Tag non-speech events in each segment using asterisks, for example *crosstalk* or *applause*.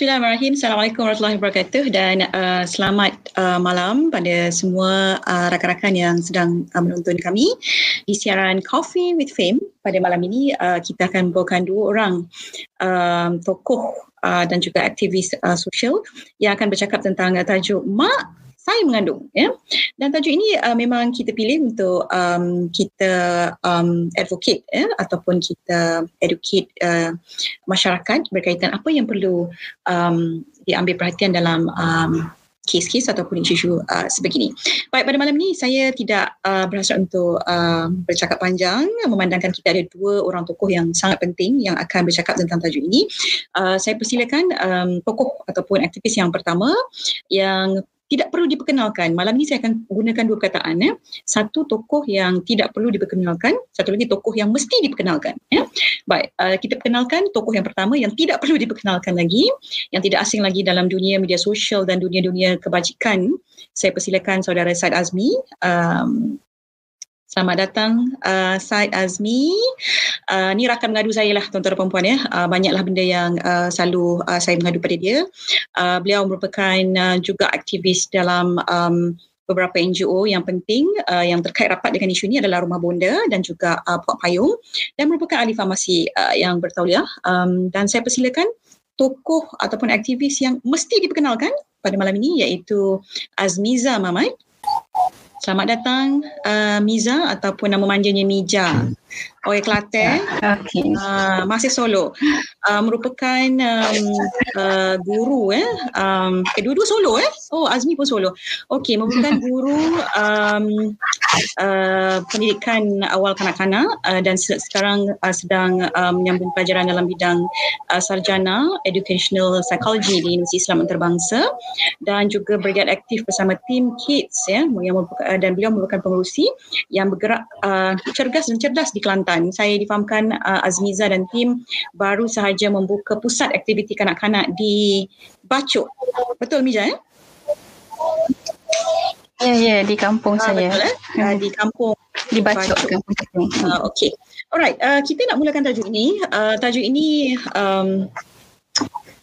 Bismillahirrahmanirrahim. Assalamualaikum warahmatullahi wabarakatuh dan uh, selamat uh, malam pada semua uh, rakan-rakan yang sedang uh, menonton kami di siaran Coffee with Fame. Pada malam ini uh, kita akan membawakan dua orang uh, tokoh uh, dan juga aktivis uh, sosial yang akan bercakap tentang uh, tajuk Mak saya mengandung ya dan tajuk ini uh, memang kita pilih untuk um, kita um, advocate ya ataupun kita educate uh, masyarakat berkaitan apa yang perlu um, diambil perhatian dalam um, kes-kes ataupun isu-isu uh, sebegini. Baik pada malam ini saya tidak uh, berhasrat untuk uh, bercakap panjang memandangkan kita ada dua orang tokoh yang sangat penting yang akan bercakap tentang tajuk ini. Uh, saya persilakan um, tokoh ataupun aktivis yang pertama yang tidak perlu diperkenalkan. Malam ini saya akan gunakan dua perkataan. Ya. Satu tokoh yang tidak perlu diperkenalkan, satu lagi tokoh yang mesti diperkenalkan. Ya. Baik, uh, kita perkenalkan tokoh yang pertama yang tidak perlu diperkenalkan lagi, yang tidak asing lagi dalam dunia media sosial dan dunia-dunia kebajikan. Saya persilakan saudara Said Azmi. Um, Selamat datang uh, Said Azmi. Uh, ni rakan mengadu saya lah tuan-tuan dan puan ya. Uh, banyaklah benda yang uh, selalu uh, saya mengadu pada dia. Uh, beliau merupakan uh, juga aktivis dalam um, beberapa NGO yang penting uh, yang terkait rapat dengan isu ini adalah Rumah Bonda dan juga uh, Puak Payung dan merupakan ahli farmasi uh, yang bertauliah. Um, dan saya persilakan tokoh ataupun aktivis yang mesti diperkenalkan pada malam ini iaitu Azmiza Mamai. Selamat datang uh, Miza ataupun nama manjanya Mija. Orang Kelantan. Okay. Uh, masih solo. Uh, merupakan um, uh, guru eh. Um, eh dua-dua solo eh. Oh Azmi pun solo. Okey, merupakan *laughs* guru um, uh, pendidikan awal kanak-kanak uh, dan se- sekarang uh, sedang um, menyambung pelajaran dalam bidang uh, sarjana educational psychology di Universiti Islam Antarabangsa dan juga bergiat aktif bersama tim Kids ya yang merupakan, uh, dan beliau merupakan pengurusi yang bergerak uh, cergas dan cerdas di Kelantan Kelantan. Saya difahamkan uh, Azmiza dan tim baru sahaja membuka pusat aktiviti kanak-kanak di Bacok. Betul Mija ya? Ya, ya di kampung uh, saya. Betul, eh? uh, di kampung di Bacok. Kampung. Uh, okay. Alright, uh, kita nak mulakan tajuk ini. Uh, tajuk ini um,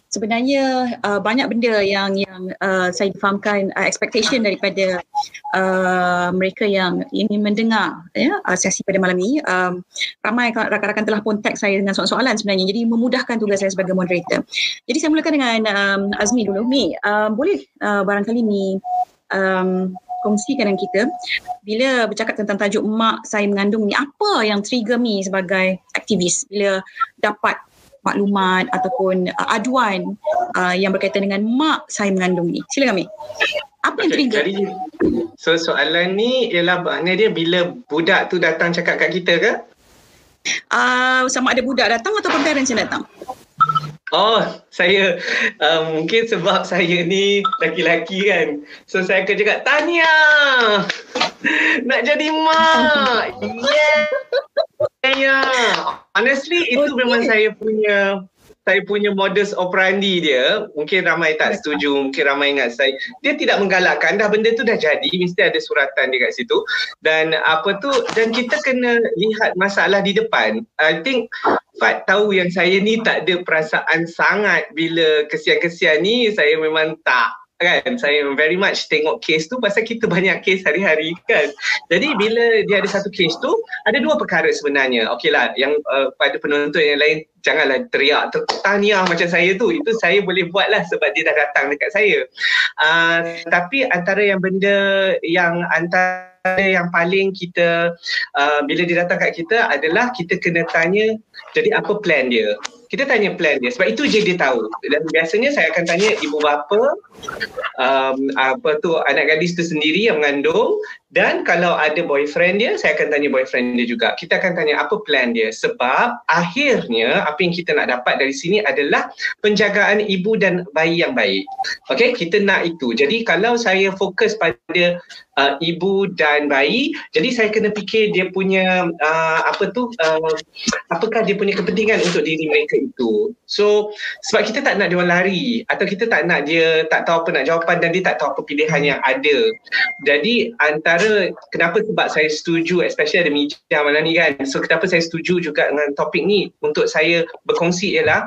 sebenarnya uh, banyak benda yang yang uh, saya fahamkan uh, expectation daripada uh, mereka yang ingin mendengar ya uh, sesi pada malam ini. Um, ramai rakan-rakan telah pun tag saya dengan soalan-soalan sebenarnya. Jadi memudahkan tugas saya sebagai moderator. Jadi saya mulakan dengan um, Azmi dulu. Mi uh, boleh uh, barangkali ni um, kongsikan dengan kita bila bercakap tentang tajuk mak saya mengandung ni apa yang trigger Mi sebagai aktivis? Bila dapat maklumat ataupun uh, aduan uh, yang berkaitan dengan mak saya mengandung ni. Silakan Mi. Apa yang trigger? Jadi, so soalan ni ialah maknanya dia bila budak tu datang cakap kat kita ke? Uh, sama ada budak datang ataupun parents yang datang. Oh, saya uh, mungkin sebab saya ni laki-laki kan. So saya akan cakap, Tania! Nak jadi mak! *laughs* Yeah! Yeah! Honestly, itu okay. memang saya punya saya punya modus operandi dia. Mungkin ramai tak setuju mungkin ramai ingat saya. Dia tidak menggalakkan. Dah benda tu dah jadi. Mesti ada suratan dia kat situ. Dan apa tu dan kita kena lihat masalah di depan. I think Fat tahu yang saya ni tak ada perasaan sangat bila kesian-kesian ni saya memang tak kan? Saya very much tengok case tu pasal kita banyak case hari-hari kan? Jadi bila dia ada satu case tu ada dua perkara sebenarnya. Okey lah yang uh, pada penonton yang lain janganlah teriak tertanya macam saya tu. Itu saya boleh buat lah sebab dia dah datang dekat saya. Uh, tapi antara yang benda yang antara yang paling kita uh, bila dia datang kat kita adalah kita kena tanya jadi apa plan dia kita tanya plan dia. Sebab itu je dia tahu. Dan biasanya saya akan tanya ibu bapa um, apa tu anak gadis tu sendiri yang mengandung dan kalau ada boyfriend dia saya akan tanya boyfriend dia juga. Kita akan tanya apa plan dia. Sebab akhirnya apa yang kita nak dapat dari sini adalah penjagaan ibu dan bayi yang baik. Okey kita nak itu. Jadi kalau saya fokus pada uh, ibu dan bayi jadi saya kena fikir dia punya uh, apa tu uh, apakah dia punya kepentingan untuk diri mereka itu. So sebab kita tak nak dia lari atau kita tak nak dia tak tahu apa nak jawapan dan dia tak tahu apa pilihan yang ada. Jadi antara antara kenapa sebab saya setuju especially ada Mijah malam ni kan. So kenapa saya setuju juga dengan topik ni untuk saya berkongsi ialah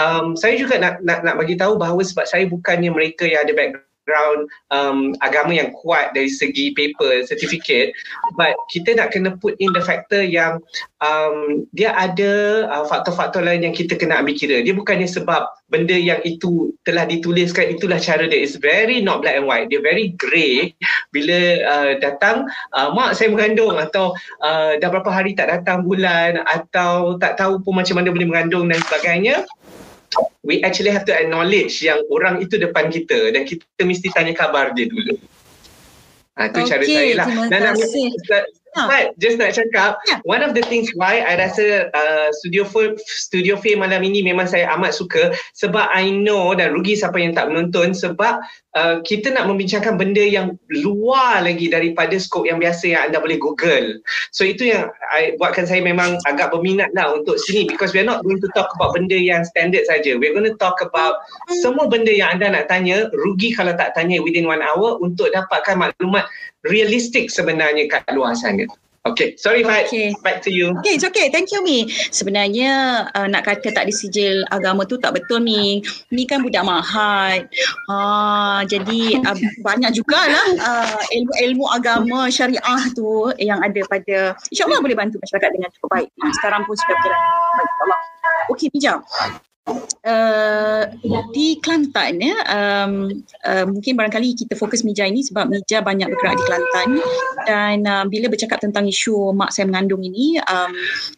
um, saya juga nak, nak nak bagi tahu bahawa sebab saya bukannya mereka yang ada background background um, agama yang kuat dari segi paper, certificate but kita nak kena put in the factor yang um, dia ada uh, faktor-faktor lain yang kita kena ambil kira. Dia bukannya sebab benda yang itu telah dituliskan itulah cara dia. It's very not black and white. Dia very grey bila uh, datang uh, mak saya mengandung atau uh, dah berapa hari tak datang bulan atau tak tahu pun macam mana boleh mengandung dan sebagainya we actually have to acknowledge yang orang itu depan kita dan kita mesti tanya khabar dia dulu. Ha, itu okay, cara saya lah. Dan kasih. But just nak cakap, yeah. one of the things why I rasa uh, Studio Film, Studio Film malam ini memang saya amat suka sebab I know dan rugi siapa yang tak menonton sebab uh, kita nak membincangkan benda yang luar lagi daripada skop yang biasa yang anda boleh google. So itu yang I, buatkan saya memang agak berminat lah untuk sini because we are not going to talk about benda yang standard saja. We are going to talk about semua benda yang anda nak tanya, rugi kalau tak tanya within one hour untuk dapatkan maklumat realistik sebenarnya kat luar sana. Okay, sorry Fat, okay. back to you. Okay, it's okay. Thank you Mi. Sebenarnya uh, nak kata tak disijil agama tu tak betul Mi. Mi kan budak mahat. Uh, jadi uh, banyak jugalah uh, ilmu-ilmu agama syariah tu yang ada pada insyaAllah boleh bantu masyarakat dengan cukup baik. Sekarang pun sudah berjalan baik. Allah. Okay, Mijam uh, di Kelantan ya um, uh, mungkin barangkali kita fokus Mija ini sebab Mija banyak bergerak di Kelantan. Dan uh, bila bercakap tentang isu mak saya mengandung ini um,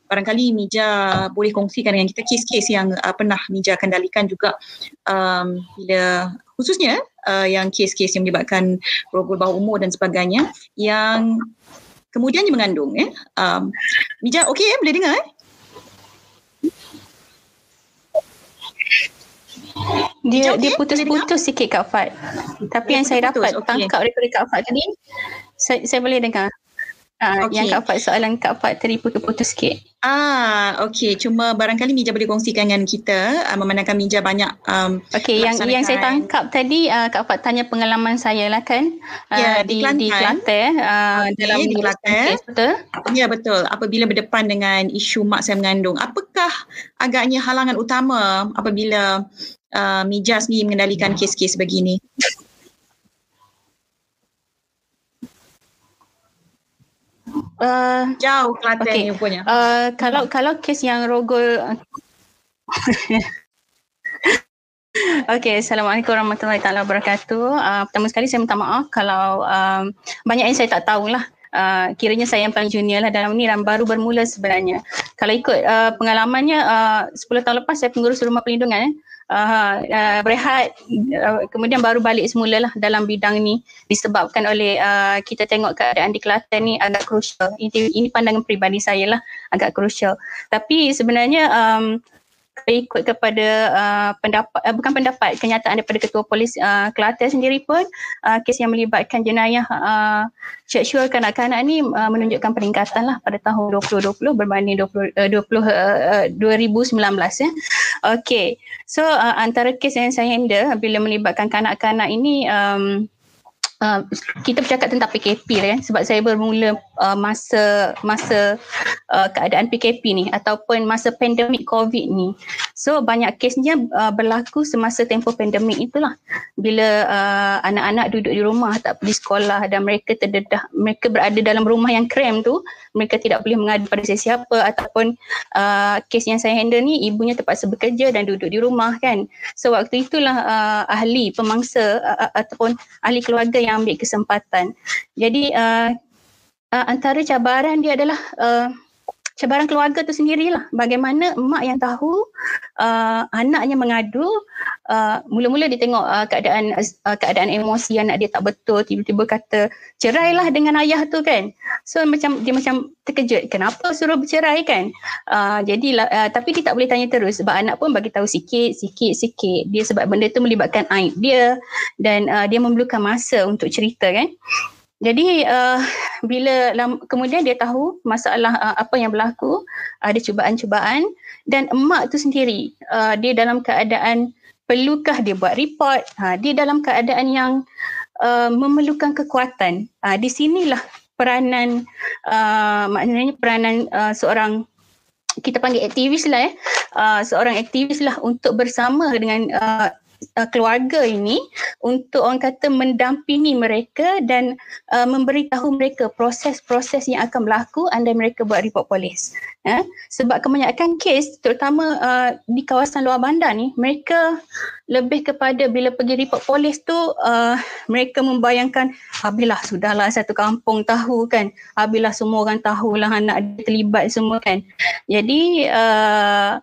barangkali Mija boleh kongsikan dengan kita kes-kes yang uh, pernah Mija kendalikan juga um, bila khususnya uh, yang kes-kes yang melibatkan rogol bawah umur dan sebagainya yang kemudiannya mengandung ya. Um, Mija okey ya boleh dengar eh Dia okay? dia putus-putus sikit Kak Fat. Tapi dia yang saya dapat okay. tangkap daripada Kak Fat tadi, saya, saya boleh dengar. Uh, okay. Yang Kak Fat, soalan Kak Fat tadi putus-putus sikit. Ah, okey. Cuma barangkali Mija boleh kongsikan dengan kita uh, memandangkan Mija banyak um, Okey, yang yang saya tangkap tadi uh, Kak Fat tanya pengalaman saya lah kan uh, ya, di di Kelantan uh, okay, dalam di Kelantan. Betul? Ya, betul. Apabila berdepan dengan isu mak saya mengandung, apakah agaknya halangan utama apabila uh, Mija sendiri mengendalikan kes-kes begini? Uh, Jauh Kelantan okay. punya. Uh, kalau kalau kes yang rogol *laughs* Okay, Assalamualaikum warahmatullahi taala wabarakatuh. Uh, pertama sekali saya minta maaf kalau um, banyak yang saya tak tahulah. Uh, kiranya saya yang paling junior lah dalam ni dan baru bermula sebenarnya. Kalau ikut uh, pengalamannya uh, 10 tahun lepas saya pengurus rumah perlindungan eh uh, uh, berehat uh, kemudian baru balik semula lah dalam bidang ni disebabkan oleh uh, kita tengok keadaan di Kelantan ni agak crucial ini, ini pandangan peribadi saya lah agak crucial tapi sebenarnya um, ikut kepada uh, pendapat uh, bukan pendapat kenyataan daripada ketua polis uh, Kelantan sendiri pun uh, kes yang melibatkan jenayah uh, seksual kanak-kanak ni uh, menunjukkan peningkatan lah pada tahun 2020 berbanding 20 uh, 20 uh, 2019 ya. Okey. So uh, antara kes yang saya handle bila melibatkan kanak-kanak ini um, Uh, kita bercakap tentang PKP lah kan sebab saya bermula uh, masa masa uh, keadaan PKP ni ataupun masa pandemik COVID ni. So banyak kesnya uh, berlaku semasa tempoh pandemik itulah. Bila uh, anak-anak duduk di rumah tak pergi sekolah dan mereka terdedah mereka berada dalam rumah yang krem tu, mereka tidak boleh mengadu pada sesiapa ataupun uh, kes yang saya handle ni ibunya terpaksa bekerja dan duduk di rumah kan. So waktu itulah uh, ahli pemangsa uh, ataupun ahli keluarga yang ambil kesempatan. Jadi uh, uh, antara cabaran dia adalah uh, cabaran keluarga tu sendirilah. Bagaimana emak yang tahu uh, anaknya mengadu uh, mula-mula dia tengok uh, keadaan uh, keadaan emosi anak dia tak betul tiba-tiba kata cerailah dengan ayah tu kan? So macam dia macam terkejut. Kenapa suruh bercerai kan? Uh, jadi uh, tapi dia tak boleh tanya terus. Sebab anak pun bagi tahu sikit sikit sikit. Dia sebab benda tu melibatkan aib dia. Dan uh, dia memerlukan masa untuk cerita kan jadi uh, bila kemudian dia tahu masalah uh, apa yang berlaku, ada cubaan-cubaan dan emak tu sendiri uh, dia dalam keadaan perlukah dia buat report, uh, dia dalam keadaan yang uh, memerlukan kekuatan. Uh, di sinilah peranan uh, maknanya peranan uh, seorang kita panggil aktivis lah eh uh, seorang aktivis lah untuk bersama dengan uh, uh, keluarga ini untuk orang kata mendampingi mereka dan uh, memberitahu mereka proses-proses yang akan berlaku anda mereka buat report polis. Eh? Sebab kebanyakan kes terutama uh, di kawasan luar bandar ni mereka lebih kepada bila pergi report polis tu uh, mereka membayangkan habislah sudahlah satu kampung tahu kan habislah semua orang tahulah anak dia terlibat semua kan. Jadi uh,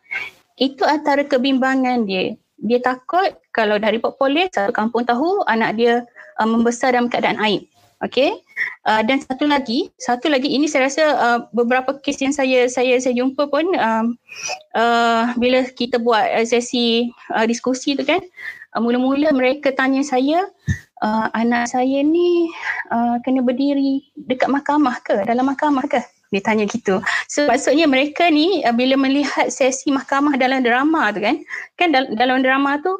itu antara kebimbangan dia dia takut kalau dari report polis satu kampung tahu anak dia uh, membesar dalam keadaan aib. Okey. Uh, dan satu lagi, satu lagi ini saya rasa uh, beberapa kes yang saya saya saya jumpa pun um, uh, bila kita buat sesi uh, diskusi tu kan, uh, mula-mula mereka tanya saya uh, anak saya ni uh, kena berdiri dekat mahkamah ke? Dalam mahkamah ke? Dia tanya gitu. So maksudnya mereka ni uh, bila melihat sesi mahkamah dalam drama tu kan, kan dal- dalam drama tu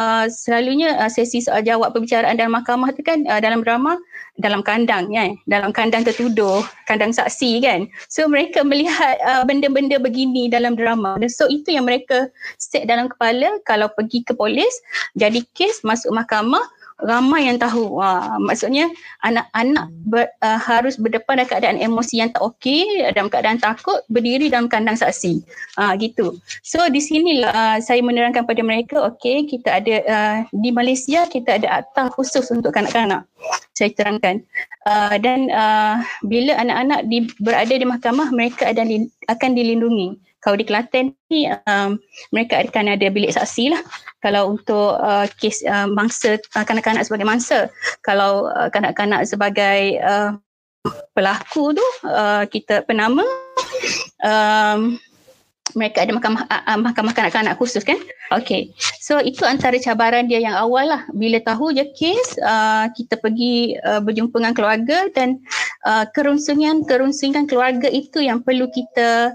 uh, selalunya uh, sesi soal jawab perbicaraan dalam mahkamah tu kan uh, dalam drama dalam kandang kan, dalam kandang tertuduh, kandang saksi kan. So mereka melihat uh, benda-benda begini dalam drama. So itu yang mereka set dalam kepala kalau pergi ke polis, jadi kes masuk mahkamah, ramai yang tahu. Wah, maksudnya anak-anak ber, uh, harus berdepan dengan keadaan emosi yang tak okey, dalam keadaan takut, berdiri dalam kandang saksi. Uh, gitu. So di sinilah uh, saya menerangkan pada mereka, okey, kita ada uh, di Malaysia kita ada akta khusus untuk kanak-kanak. Saya terangkan. Uh, dan uh, bila anak-anak di, berada di mahkamah, mereka ada, akan dilindungi kalau di Kelantan ni um, mereka akan ada bilik saksi lah kalau untuk uh, kes uh, mangsa uh, kanak-kanak sebagai mangsa kalau uh, kanak-kanak sebagai uh, pelaku tu uh, kita penama um, mereka ada mahkamah, uh, mahkamah kanak-kanak khusus kan? Okay, so itu antara cabaran dia yang awal lah. Bila tahu je kes uh, kita pergi uh, berjumpa dengan keluarga dan uh, kerunsingan-kerunsingan keluarga itu yang perlu kita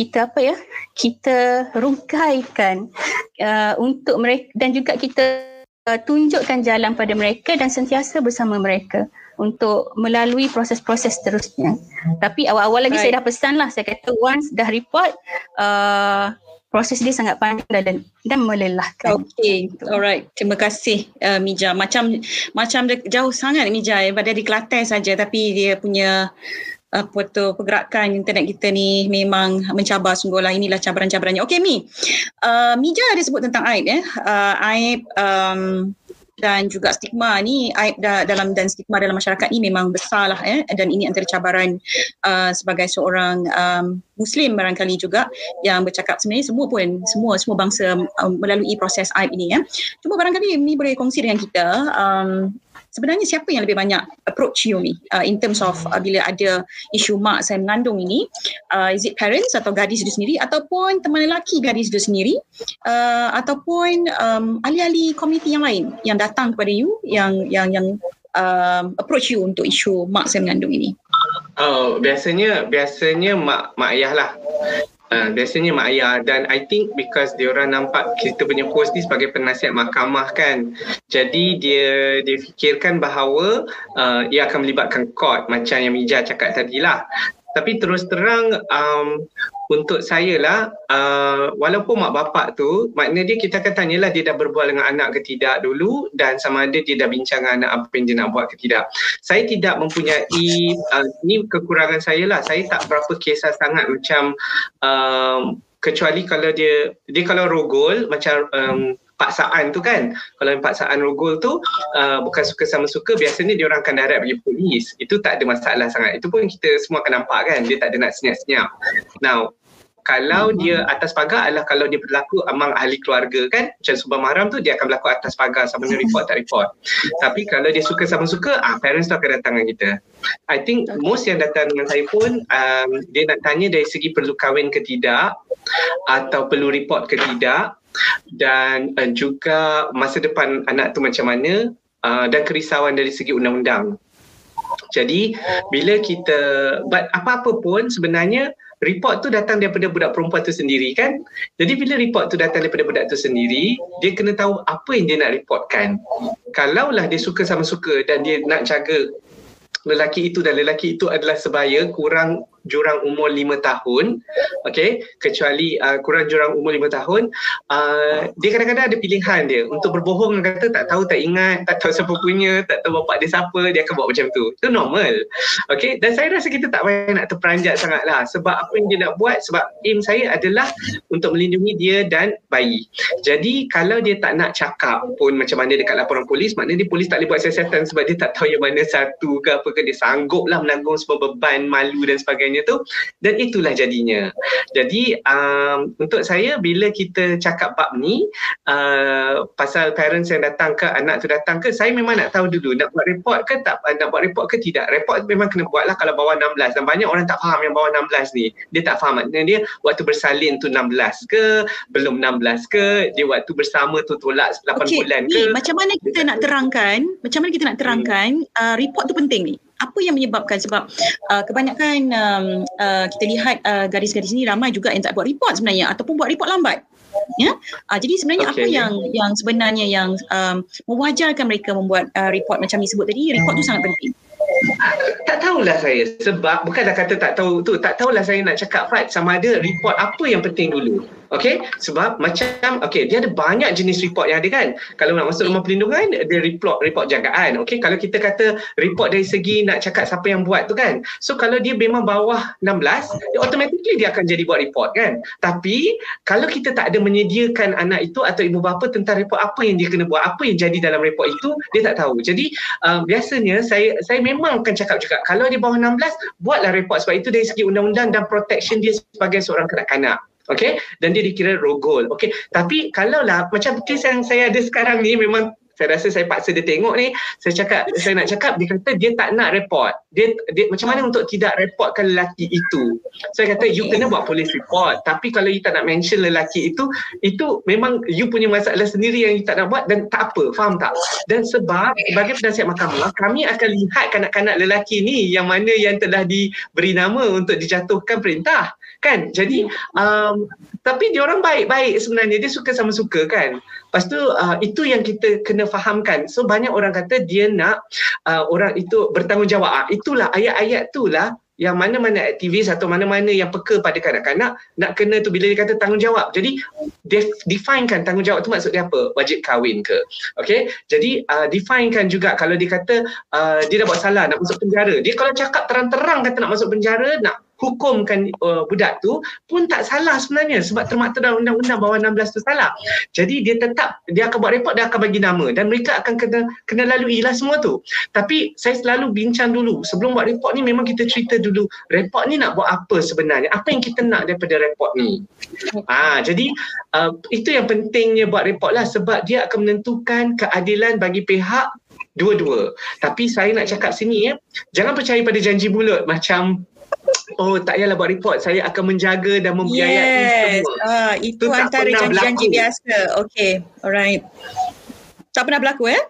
kita apa ya kita rungkaikan uh, untuk mereka dan juga kita uh, tunjukkan jalan pada mereka dan sentiasa bersama mereka untuk melalui proses-proses terusnya. Tapi awal-awal lagi right. saya dah pesan lah, saya kata once dah report, uh, proses dia sangat panjang dan dan melelahkan. Okay, alright. Terima kasih uh, Mija. Macam macam jauh sangat Mija daripada di Kelantan saja tapi dia punya apa tu pergerakan internet kita ni memang mencabar sungguhlah inilah cabaran-cabarannya. Okey Mi. Uh, Mija ada sebut tentang aib ya. Uh, aib um, dan juga stigma ni aib da, dalam dan stigma dalam masyarakat ni memang besar lah eh dan ini antara cabaran uh, sebagai seorang um, muslim barangkali juga yang bercakap sebenarnya semua pun semua semua bangsa um, melalui proses aib ini ya. Cuma barangkali ni boleh kongsi dengan kita um, sebenarnya siapa yang lebih banyak approach you ni uh, in terms of uh, bila ada isu mak saya mengandung ini uh, is it parents atau gadis itu sendiri ataupun teman lelaki gadis itu sendiri uh, ataupun um, ahli-ahli komuniti yang lain yang datang kepada you yang yang yang um, approach you untuk isu mak saya mengandung ini Oh, biasanya biasanya mak mak ayah lah. Uh, biasanya mak ayah. Dan I think because dia orang nampak kita punya post ni sebagai penasihat mahkamah kan. Jadi dia dia fikirkan bahawa uh, ia akan melibatkan court macam yang Mija cakap tadi lah. Tapi terus terang um, untuk saya lah uh, walaupun mak bapak tu maknanya dia kita akan tanyalah dia dah berbual dengan anak ke tidak dulu dan sama ada dia dah bincang dengan anak apa yang dia nak buat ke tidak. Saya tidak mempunyai uh, ni kekurangan saya lah. Saya tak berapa kisah sangat macam um, kecuali kalau dia dia kalau rogol macam um, paksaan tu kan. Kalau paksaan rogol tu uh, bukan suka sama suka biasanya dia orang akan direct bagi polis. Itu tak ada masalah sangat. Itu pun kita semua akan nampak kan. Dia tak ada nak senyap-senyap. Now kalau hmm. dia atas pagar adalah kalau dia berlaku amang ahli keluarga kan? Macam subah mahram tu dia akan berlaku atas pagar sama ada report tak report. *laughs* Tapi kalau dia suka sama suka ah parents tu akan datang dengan kita. I think most yang datang dengan saya pun um, dia nak tanya dari segi perlu kahwin ke tidak atau perlu report ke tidak dan uh, juga masa depan anak tu macam mana uh, dan kerisauan dari segi undang-undang. Jadi bila kita but apa-apa pun sebenarnya report tu datang daripada budak perempuan tu sendiri kan. Jadi bila report tu datang daripada budak tu sendiri, dia kena tahu apa yang dia nak reportkan. Kalaulah dia suka sama suka dan dia nak jaga lelaki itu dan lelaki itu adalah sebaya kurang jurang umur lima tahun okey? Kecuali uh, kurang jurang umur lima tahun uh, dia kadang-kadang ada pilihan dia. Untuk berbohong kata tak tahu tak ingat tak tahu siapa punya tak tahu bapak dia siapa dia akan buat macam tu. Itu normal okey? Dan saya rasa kita tak payah nak terperanjat sangatlah. Sebab apa yang dia nak buat sebab aim saya adalah untuk melindungi dia dan bayi. Jadi kalau dia tak nak cakap pun macam mana dekat laporan polis maknanya dia polis tak boleh buat siasatan sebab dia tak tahu yang mana satu ke apa ke. Dia sanggup lah menanggung semua beban malu dan sebagainya sebagainya tu dan itulah jadinya. Jadi um, untuk saya bila kita cakap bab ni uh, pasal parents yang datang ke anak tu datang ke saya memang nak tahu dulu nak buat report ke tak uh, nak buat report ke tidak. Report memang kena buat lah kalau bawah 16 dan banyak orang tak faham yang bawah 16 ni. Dia tak faham maknanya dia waktu bersalin tu 16 ke belum 16 ke dia waktu bersama tu tolak 8 okay. bulan ke. Ni, macam mana kita nak terangkan macam mana kita nak terangkan hmm. uh, report tu penting ni apa yang menyebabkan? Sebab uh, kebanyakan um, uh, kita lihat uh, garis-garis ini ramai juga yang tak buat report sebenarnya ataupun buat report lambat. Ya? Uh, jadi sebenarnya okay. apa yang yang sebenarnya yang um, mewajarkan mereka membuat uh, report macam ni sebut tadi? Report tu sangat penting. Tak tahulah saya sebab bukanlah kata tak tahu tu tak tahulah saya nak cakap Fat sama ada report apa yang penting dulu Okay, sebab macam okay, dia ada banyak jenis report yang ada kan. Kalau nak masuk rumah perlindungan, dia report report jagaan. Okay, kalau kita kata report dari segi nak cakap siapa yang buat tu kan. So kalau dia memang bawah 16, dia automatically dia akan jadi buat report kan. Tapi kalau kita tak ada menyediakan anak itu atau ibu bapa tentang report apa yang dia kena buat, apa yang jadi dalam report itu, dia tak tahu. Jadi uh, biasanya saya saya memang akan cakap juga kalau dia bawah 16, buatlah report sebab itu dari segi undang-undang dan protection dia sebagai seorang kanak-kanak. Okay, dan dia dikira rogol. Okay, tapi kalau lah macam kes yang saya ada sekarang ni memang saya rasa saya paksa dia tengok ni saya cakap saya nak cakap dia kata dia tak nak report. Dia, dia macam mana untuk tidak reportkan lelaki itu? Saya kata okay. you kena buat police report. Tapi kalau you tak nak mention lelaki itu itu memang you punya masalah sendiri yang you tak nak buat dan tak apa faham tak? Dan sebab sebagai penasihat mahkamah kami akan lihat kanak-kanak lelaki ni yang mana yang telah diberi nama untuk dijatuhkan perintah kan jadi um, tapi dia orang baik-baik sebenarnya dia suka sama suka kan lepas tu uh, itu yang kita kena fahamkan so banyak orang kata dia nak uh, orang itu bertanggungjawab ah, itulah ayat-ayat itulah yang mana-mana aktivis atau mana-mana yang peka pada kanak-kanak nak kena tu bila dia kata tanggungjawab. Jadi def- definekan tanggungjawab tu maksud dia apa? Wajib kahwin ke? Okay? Jadi uh, definekan juga kalau dia kata uh, dia dah buat salah nak masuk penjara. Dia kalau cakap terang-terang kata nak masuk penjara, nak hukumkan uh, budak tu pun tak salah sebenarnya sebab termaktub dalam undang-undang bawah 16 tu salah. Jadi dia tetap dia akan buat report dia akan bagi nama dan mereka akan kena kena lalui lah semua tu. Tapi saya selalu bincang dulu sebelum buat report ni memang kita cerita dulu report ni nak buat apa sebenarnya? Apa yang kita nak daripada report ni? Ah jadi uh, itu yang pentingnya buat report lah sebab dia akan menentukan keadilan bagi pihak dua-dua. Tapi saya nak cakap sini ya, jangan percaya pada janji mulut macam Oh tak payahlah buat report. Saya akan menjaga dan membiayai yes. semua. Uh, Itu, itu antara janji-janji biasa. Okay alright. Tak pernah berlaku eh?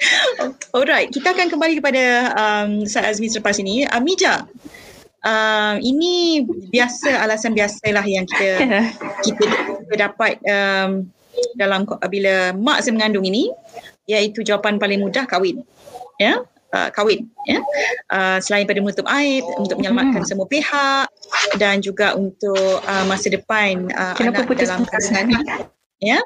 *laughs* Alright kita akan kembali kepada um, Ustaz Azmi selepas ini. Uh, Mija uh, Ini biasa alasan biasalah yang kita *laughs* kita, kita dapat um, dalam bila mak saya mengandung ini iaitu jawapan paling mudah kahwin. Ya uh, kahwin ya. Uh, selain pada menutup aib untuk menyelamatkan hmm. semua pihak dan juga untuk uh, masa depan uh, anak dalam kandungan ya.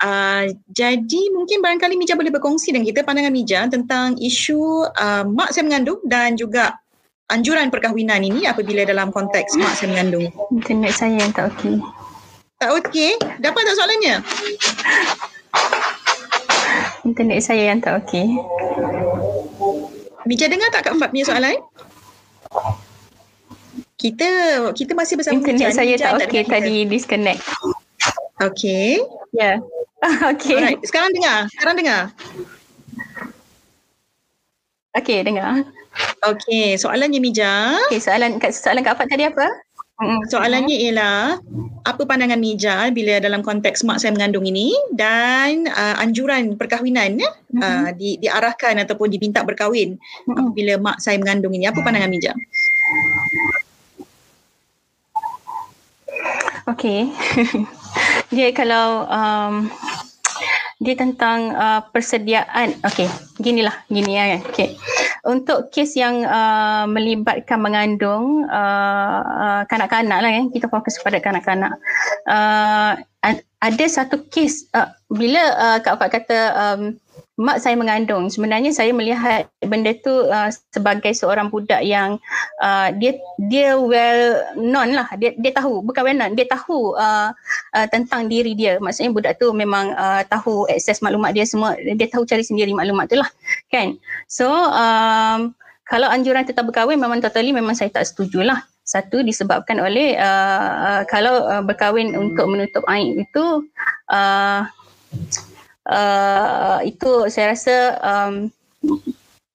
Uh, jadi mungkin barangkali Mija boleh berkongsi dengan kita pandangan Mija tentang isu uh, mak saya mengandung dan juga anjuran perkahwinan ini apabila dalam konteks mak saya mengandung. Internet saya yang tak okey. Tak okey? Dapat tak soalannya? Internet saya yang tak okey Mija dengar tak Kak Fat punya soalan? Kita kita masih bersama Internet Mija. saya Mija tak okey tadi disconnect. Okey. Ya. Yeah. *laughs* okey. Alright. Sekarang dengar. Sekarang dengar. Okey, dengar. Okey, soalannya Mija. Okey, soalan soalan Kak Fat tadi apa? Soalannya ialah apa pandangan Mija bila dalam konteks mak saya mengandung ini dan uh, anjuran perkahwinan ya, uh, di, diarahkan ataupun diminta berkahwin bila mak saya mengandung ini. Apa pandangan Mija? Okay. *laughs* dia kalau um, dia tentang uh, persediaan. Okay, ginilah, gini ya. Okay. Untuk kes yang uh, melibatkan mengandung uh, uh, kanak-kanak lah ya, kita fokus pada kanak-kanak. Uh, ada satu kes uh, bila uh, Kak Fat kata um, mak saya mengandung. Sebenarnya saya melihat benda tu uh, sebagai seorang budak yang uh, dia dia well known lah. Dia dia tahu bukan well known dia tahu uh, uh, tentang diri dia. Maksudnya budak tu memang uh, tahu akses maklumat dia semua. Dia tahu cari sendiri maklumat tu lah kan? So um, kalau anjuran tetap berkahwin memang totally memang saya tak setuju lah. Satu disebabkan oleh uh, uh, kalau uh, berkahwin untuk menutup aib itu uh, uh, itu saya rasa um,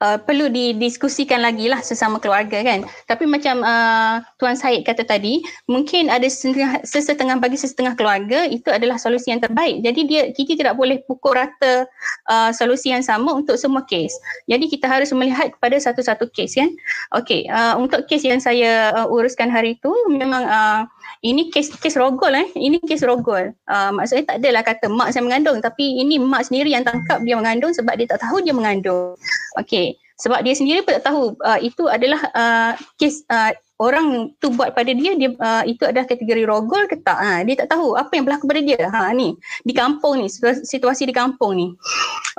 uh, perlu didiskusikan lagi lah sesama keluarga kan. Tapi macam uh, Tuan Said kata tadi, mungkin ada setengah, sesetengah bagi sesetengah keluarga itu adalah solusi yang terbaik. Jadi dia kita tidak boleh pukul rata uh, solusi yang sama untuk semua kes. Jadi kita harus melihat kepada satu-satu kes kan. Okey, uh, untuk kes yang saya uh, uruskan hari itu memang uh, ini kes kes rogol eh. Ini kes rogol. Uh, maksudnya tak adalah kata mak saya mengandung tapi ini mak sendiri yang tangkap dia mengandung sebab dia tak tahu dia mengandung. Okey. Sebab dia sendiri pun tak tahu uh, itu adalah uh, kes uh, orang tu buat pada dia dia uh, itu adalah kategori rogol ke tak. Ha, dia tak tahu apa yang berlaku pada dia. Ha ni di kampung ni situasi di kampung ni.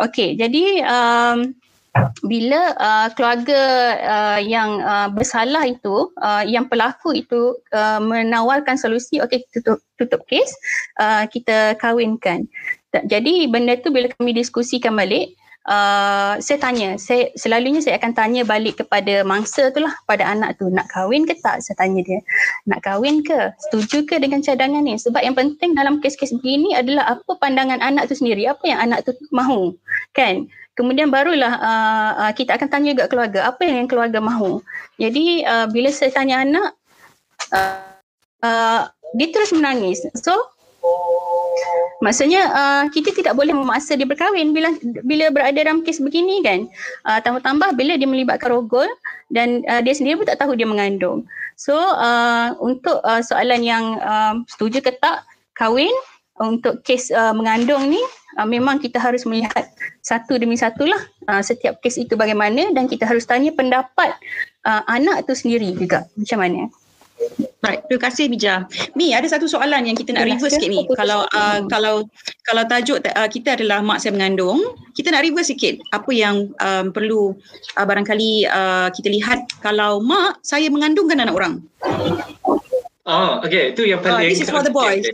Okey. Jadi um, bila uh, keluarga uh, yang uh, bersalah itu uh, yang pelaku itu uh, menawarkan solusi okey tutup tutup kes uh, kita kahwinkan. Jadi benda tu bila kami diskusikan balik uh, saya tanya saya selalunya saya akan tanya balik kepada mangsa tu lah pada anak tu nak kahwin ke tak? Saya tanya dia. Nak kahwin ke? Setuju ke dengan cadangan ni? Sebab yang penting dalam kes-kes begini adalah apa pandangan anak tu sendiri apa yang anak tu mahu kan Kemudian barulah uh, uh, kita akan tanya juga keluarga apa yang keluarga mahu. Jadi uh, bila saya tanya anak, uh, uh, dia terus menangis. So maksudnya uh, kita tidak boleh memaksa dia berkahwin bila bila berada dalam kes begini kan. Uh, tambah-tambah bila dia melibatkan rogol dan uh, dia sendiri pun tak tahu dia mengandung. So uh, untuk uh, soalan yang uh, setuju ke tak kahwin untuk kes uh, mengandung ni uh, memang kita harus melihat satu demi satu lah uh, setiap kes itu bagaimana dan kita harus tanya pendapat uh, anak tu sendiri juga macam mana. Baik, terima kasih Bija. Mi, ada satu soalan yang kita nak reverse sikit ni. Kalau uh, kalau kalau tajuk uh, kita adalah mak saya mengandung, kita nak reverse sikit apa yang um, perlu uh, barangkali uh, kita lihat kalau mak saya mengandungkan anak orang. Oh, okay. Itu yang paling. Uh, this is for the boys.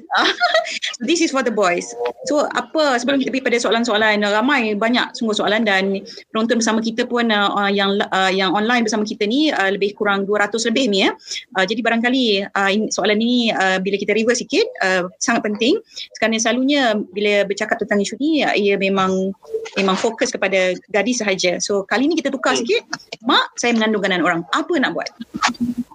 *laughs* this is for the boys. So, apa sebelum kita pergi pada soalan-soalan, ramai banyak sungguh soalan dan penonton bersama kita pun uh, yang uh, yang online bersama kita ni uh, lebih kurang 200 lebih ni ya. Uh, jadi barangkali uh, soalan ini uh, bila kita reverse sikit uh, sangat penting. Kerana selalunya bila bercakap tentang isu ni, uh, ia memang memang fokus kepada gadis sahaja. So, kali ni kita tukar hmm. sikit. Mak, saya mengandungkan anak orang. Apa nak buat?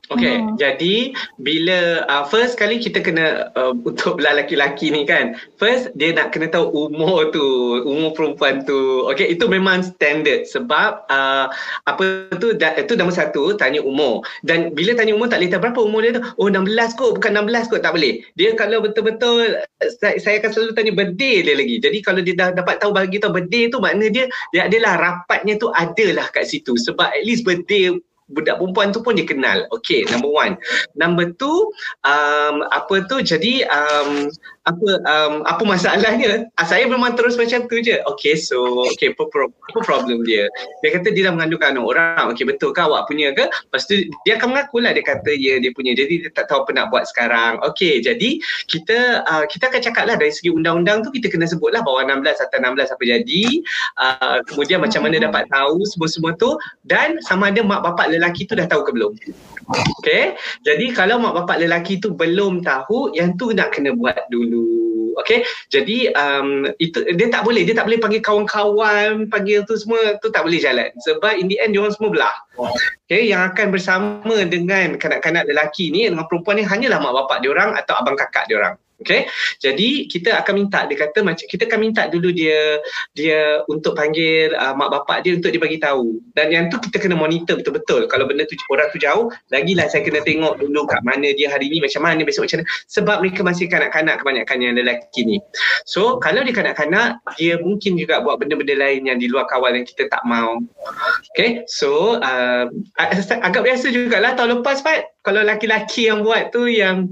Okay, hmm. jadi bila uh, first kali kita kena uh, *laughs* untuk lelaki-lelaki ni kan, first dia nak kena tahu umur tu, umur perempuan tu. Okay, itu memang standard sebab uh, apa tu, da, itu nombor satu, tanya umur. Dan bila tanya umur tak boleh tahu berapa umur dia tu. Oh 16 kot, bukan 16 kot, tak boleh. Dia kalau betul-betul, saya, saya akan selalu tanya birthday dia lagi. Jadi kalau dia dah dapat tahu bagi tahu birthday tu, makna dia, dia adalah rapatnya tu adalah kat situ. Sebab at least birthday budak perempuan tu pun dia kenal. Okay, number one. Number two, um, apa tu, jadi um, apa um, apa masalahnya? Ah, saya memang terus macam tu je. Okay, so, okay, apa, apa problem dia? Dia kata dia dah mengandungkan anak orang. Okay, betul ke awak punya ke? Lepas tu, dia akan mengaku lah, dia kata ya, dia punya. Jadi, dia tak tahu apa nak buat sekarang. Okay, jadi kita uh, kita akan cakap lah dari segi undang-undang tu, kita kena sebut lah bawah 16 atau 16 apa jadi. Uh, kemudian macam mana dapat tahu semua-semua tu. Dan sama ada mak bapak lelaki tu dah tahu ke belum. Okay, jadi kalau mak bapak lelaki tu belum tahu, yang tu nak kena buat dulu. Okay, jadi um, itu dia tak boleh, dia tak boleh panggil kawan-kawan, panggil tu semua, tu tak boleh jalan. Sebab in the end, dia orang semua belah. Okay, yang akan bersama dengan kanak-kanak lelaki ni, dengan perempuan ni hanyalah mak bapak dia orang atau abang kakak dia orang. Okay, jadi kita akan minta dia kata macam kita akan minta dulu dia dia untuk panggil uh, mak bapak dia untuk dia bagi tahu. Dan yang tu kita kena monitor betul-betul. Kalau benda tu orang tu jauh, lagilah saya kena tengok dulu kat mana dia hari ni macam mana besok macam mana. Sebab mereka masih kanak-kanak kebanyakan yang lelaki ni. So kalau dia kanak-kanak, dia mungkin juga buat benda-benda lain yang di luar kawal yang kita tak mau. Okay, so uh, agak biasa jugalah tahun lepas Pat. Kalau laki-laki yang buat tu yang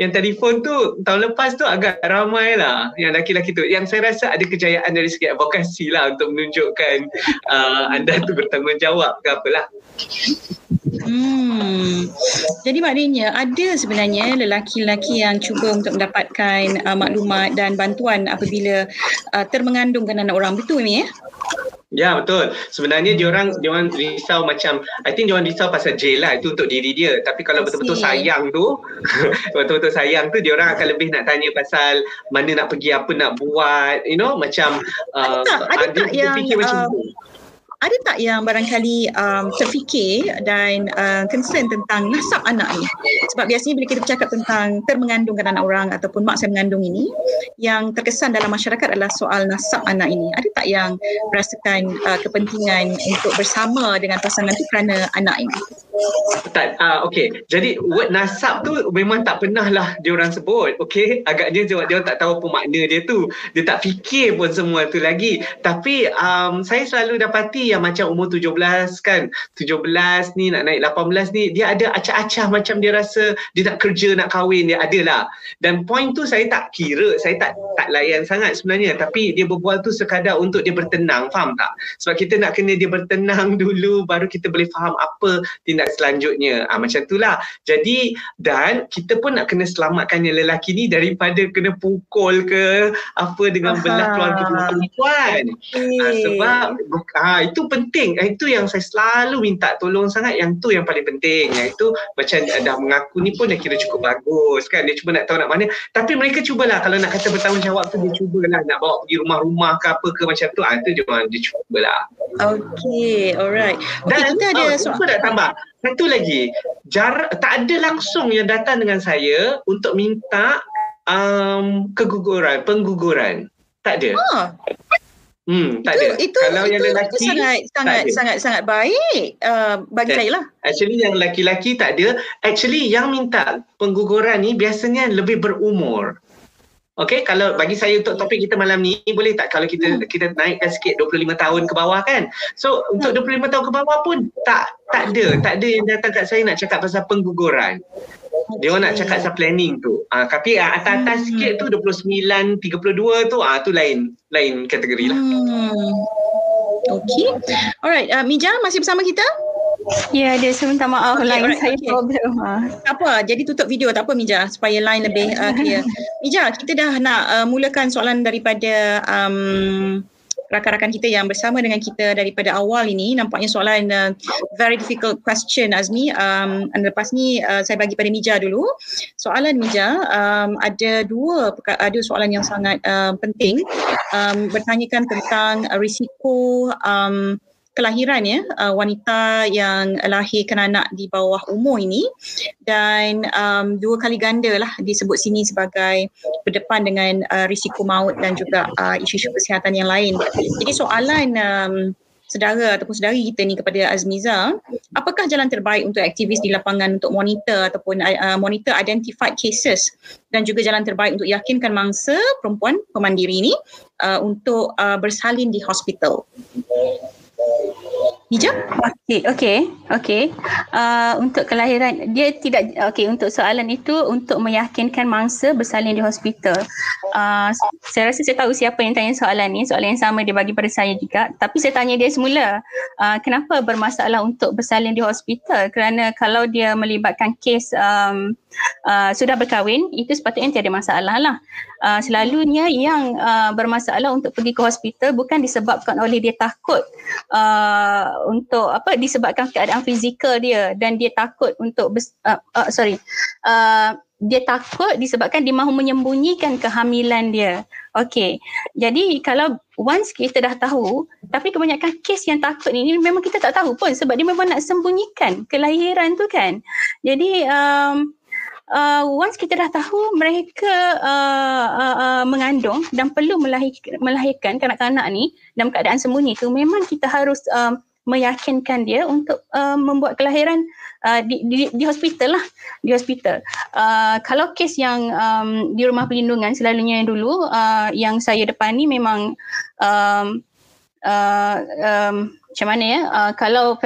yang telefon tu tahun lepas tu agak ramai lah yang laki-laki tu. Yang saya rasa ada kejayaan dari segi advokasi lah untuk menunjukkan *laughs* uh, anda tu bertanggungjawab ke apalah. Hmm. Jadi maknanya ada sebenarnya lelaki-lelaki yang cuba untuk mendapatkan uh, maklumat dan bantuan apabila uh, termengandungkan anak orang. Betul ni ya? Ya betul. Sebenarnya dia orang dia orang risau macam I think dia orang risau pasal jail lah itu untuk diri dia. Tapi kalau betul-betul sayang tu *laughs* betul-betul sayang tu dia orang akan lebih nak tanya pasal mana nak pergi apa nak buat you know macam uh, ada tak, ada tak yang macam uh, ada tak yang barangkali um, terfikir dan uh, concern tentang nasab anak ni? Sebab biasanya bila kita bercakap tentang termengandungkan anak orang ataupun mak saya mengandung ini, yang terkesan dalam masyarakat adalah soal nasab anak ini. Ada tak yang merasakan uh, kepentingan untuk bersama dengan pasangan itu kerana anak ini? Tak, uh, okay. Jadi word nasab tu memang tak pernah lah dia orang sebut. Okay, agaknya dia, dia tak tahu apa makna dia tu. Dia tak fikir pun semua tu lagi. Tapi um, saya selalu dapati yang macam umur 17 kan. 17 ni nak naik 18 ni. Dia ada acah-acah macam dia rasa dia nak kerja, nak kahwin. Dia ada lah. Dan point tu saya tak kira. Saya tak tak layan sangat sebenarnya. Tapi dia berbual tu sekadar untuk dia bertenang. Faham tak? Sebab kita nak kena dia bertenang *laughs* dulu baru kita boleh faham apa tindak selanjutnya. Ah macam itulah. Jadi dan kita pun nak kena selamatkan yang lelaki ni daripada kena pukul ke apa dengan Aha. belah keluarga perempuan. Okay. Ah, sebab ah itu penting. Ah, itu yang saya selalu minta tolong sangat yang tu yang paling penting. Yang itu macam dah mengaku ni pun dah kira cukup bagus kan. Dia cuba nak tahu nak mana. Tapi mereka cubalah kalau nak kata bertanggungjawab tu dia cubalah nak bawa pergi rumah-rumah ke apa ke macam tu. Ah itu dia dia cubalah. Okay, alright. Okay, Dan kita ada oh, soalan. nak tambah. Satu lagi, jar tak ada langsung yang datang dengan saya untuk minta um, keguguran, pengguguran. Tak ada. Oh. Hmm, tak itu, ada. Itu, Kalau itu, yang lelaki itu sangat sangat sangat sangat baik uh, bagi saya lah. Actually yang lelaki tak ada. Actually yang minta pengguguran ni biasanya lebih berumur. Okay, kalau bagi saya untuk topik kita malam ni, boleh tak kalau kita hmm. kita naikkan sikit 25 tahun ke bawah kan? So, hmm. untuk 25 tahun ke bawah pun tak tak ada. Tak ada yang datang kat saya nak cakap pasal pengguguran. Dia orang nak cakap pasal planning tu. Ah, tapi uh, atas-atas hmm. sikit tu 29, 32 tu, ah tu lain lain kategori lah. Hmm. Okay. Alright, uh, Mija masih bersama kita? Ya, dia saya minta maaf okay, line right, saya okay. problem. Ha. Tak apa, jadi tutup video tak apa Mija supaya line lebih uh, clear. *laughs* Mija, kita dah nak uh, mulakan soalan daripada um, rakan-rakan kita yang bersama dengan kita daripada awal ini. Nampaknya soalan uh, very difficult question Azmi. Um, dan lepas ni uh, saya bagi pada Mija dulu. Soalan Mija, um, ada dua ada soalan yang sangat uh, penting. Um, bertanyakan tentang risiko um, kelahiran ya uh, wanita yang lahirkan anak di bawah umur ini dan um, dua kali ganda lah disebut sini sebagai berdepan dengan uh, risiko maut dan juga uh, isu-isu kesihatan yang lain. Jadi soalan um, saudara ataupun saudari kita ni kepada Azmiza, apakah jalan terbaik untuk aktivis di lapangan untuk monitor ataupun uh, monitor identified cases dan juga jalan terbaik untuk yakinkan mangsa perempuan pemandiri ini uh, untuk uh, bersalin di hospital? Hijab? Okey, okey, okey. Uh, untuk kelahiran dia tidak okey untuk soalan itu untuk meyakinkan mangsa bersalin di hospital. Uh, saya rasa saya tahu siapa yang tanya soalan ni, soalan yang sama dia bagi pada saya juga. Tapi saya tanya dia semula, uh, kenapa bermasalah untuk bersalin di hospital? Kerana kalau dia melibatkan kes um, uh, sudah berkahwin, itu sepatutnya tiada masalah lah. Uh, selalunya yang uh, bermasalah untuk pergi ke hospital bukan disebabkan oleh dia takut uh, untuk apa disebabkan keadaan fizikal dia dan dia takut untuk uh, uh, sorry uh, dia takut disebabkan dia mahu menyembunyikan kehamilan dia. Okey. Jadi kalau once kita dah tahu, tapi kebanyakan kes yang takut ni memang kita tak tahu pun sebab dia memang nak sembunyikan kelahiran tu kan. Jadi um, uh, once kita dah tahu mereka uh, uh, uh, mengandung dan perlu melahir, melahirkan kanak-kanak ni dalam keadaan sembunyi tu memang kita harus uh, meyakinkan dia untuk uh, membuat kelahiran uh, di, di, di hospital lah di hospital. Uh, kalau kes yang um, di rumah perlindungan selalunya dulu uh, yang saya depan ni memang um, uh, um, macam mana ya uh, kalau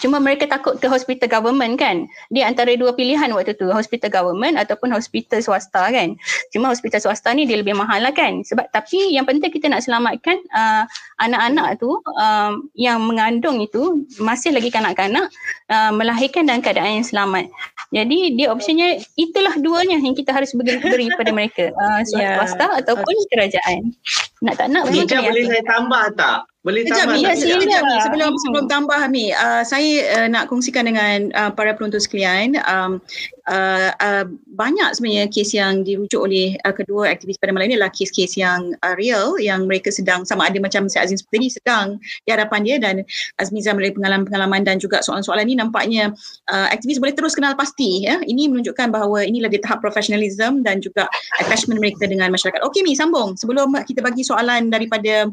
cuma mereka takut ke hospital government kan? Dia antara dua pilihan waktu tu hospital government ataupun hospital swasta kan? Cuma hospital swasta ni dia lebih mahal lah kan? Sebab tapi yang penting kita nak selamatkan uh, anak-anak tu um, yang mengandung itu masih lagi kanak-kanak uh, melahirkan dalam keadaan yang selamat. Jadi dia optionnya itulah duanya yang kita harus beri, beri pada mereka. Uh, swasta yeah. ataupun kerajaan. Nak tak nak memang boleh saya tambah tak boleh tambah ya, sekejap, sekejap, sekejap, sebelum sebelum tambah Mi. Uh, saya uh, nak kongsikan dengan uh, para penonton sekalian. Um, uh, banyak sebenarnya kes yang dirujuk oleh uh, kedua aktivis pada malam ini adalah kes-kes yang uh, real yang mereka sedang sama ada macam Syed Azim seperti ini sedang di hadapan dia dan Azmiza melalui pengalaman-pengalaman dan juga soalan-soalan ini nampaknya uh, aktivis boleh terus kenal pasti ya. Ini menunjukkan bahawa inilah di tahap profesionalism dan juga attachment mereka dengan masyarakat. Okey Mi sambung. Sebelum kita bagi soalan daripada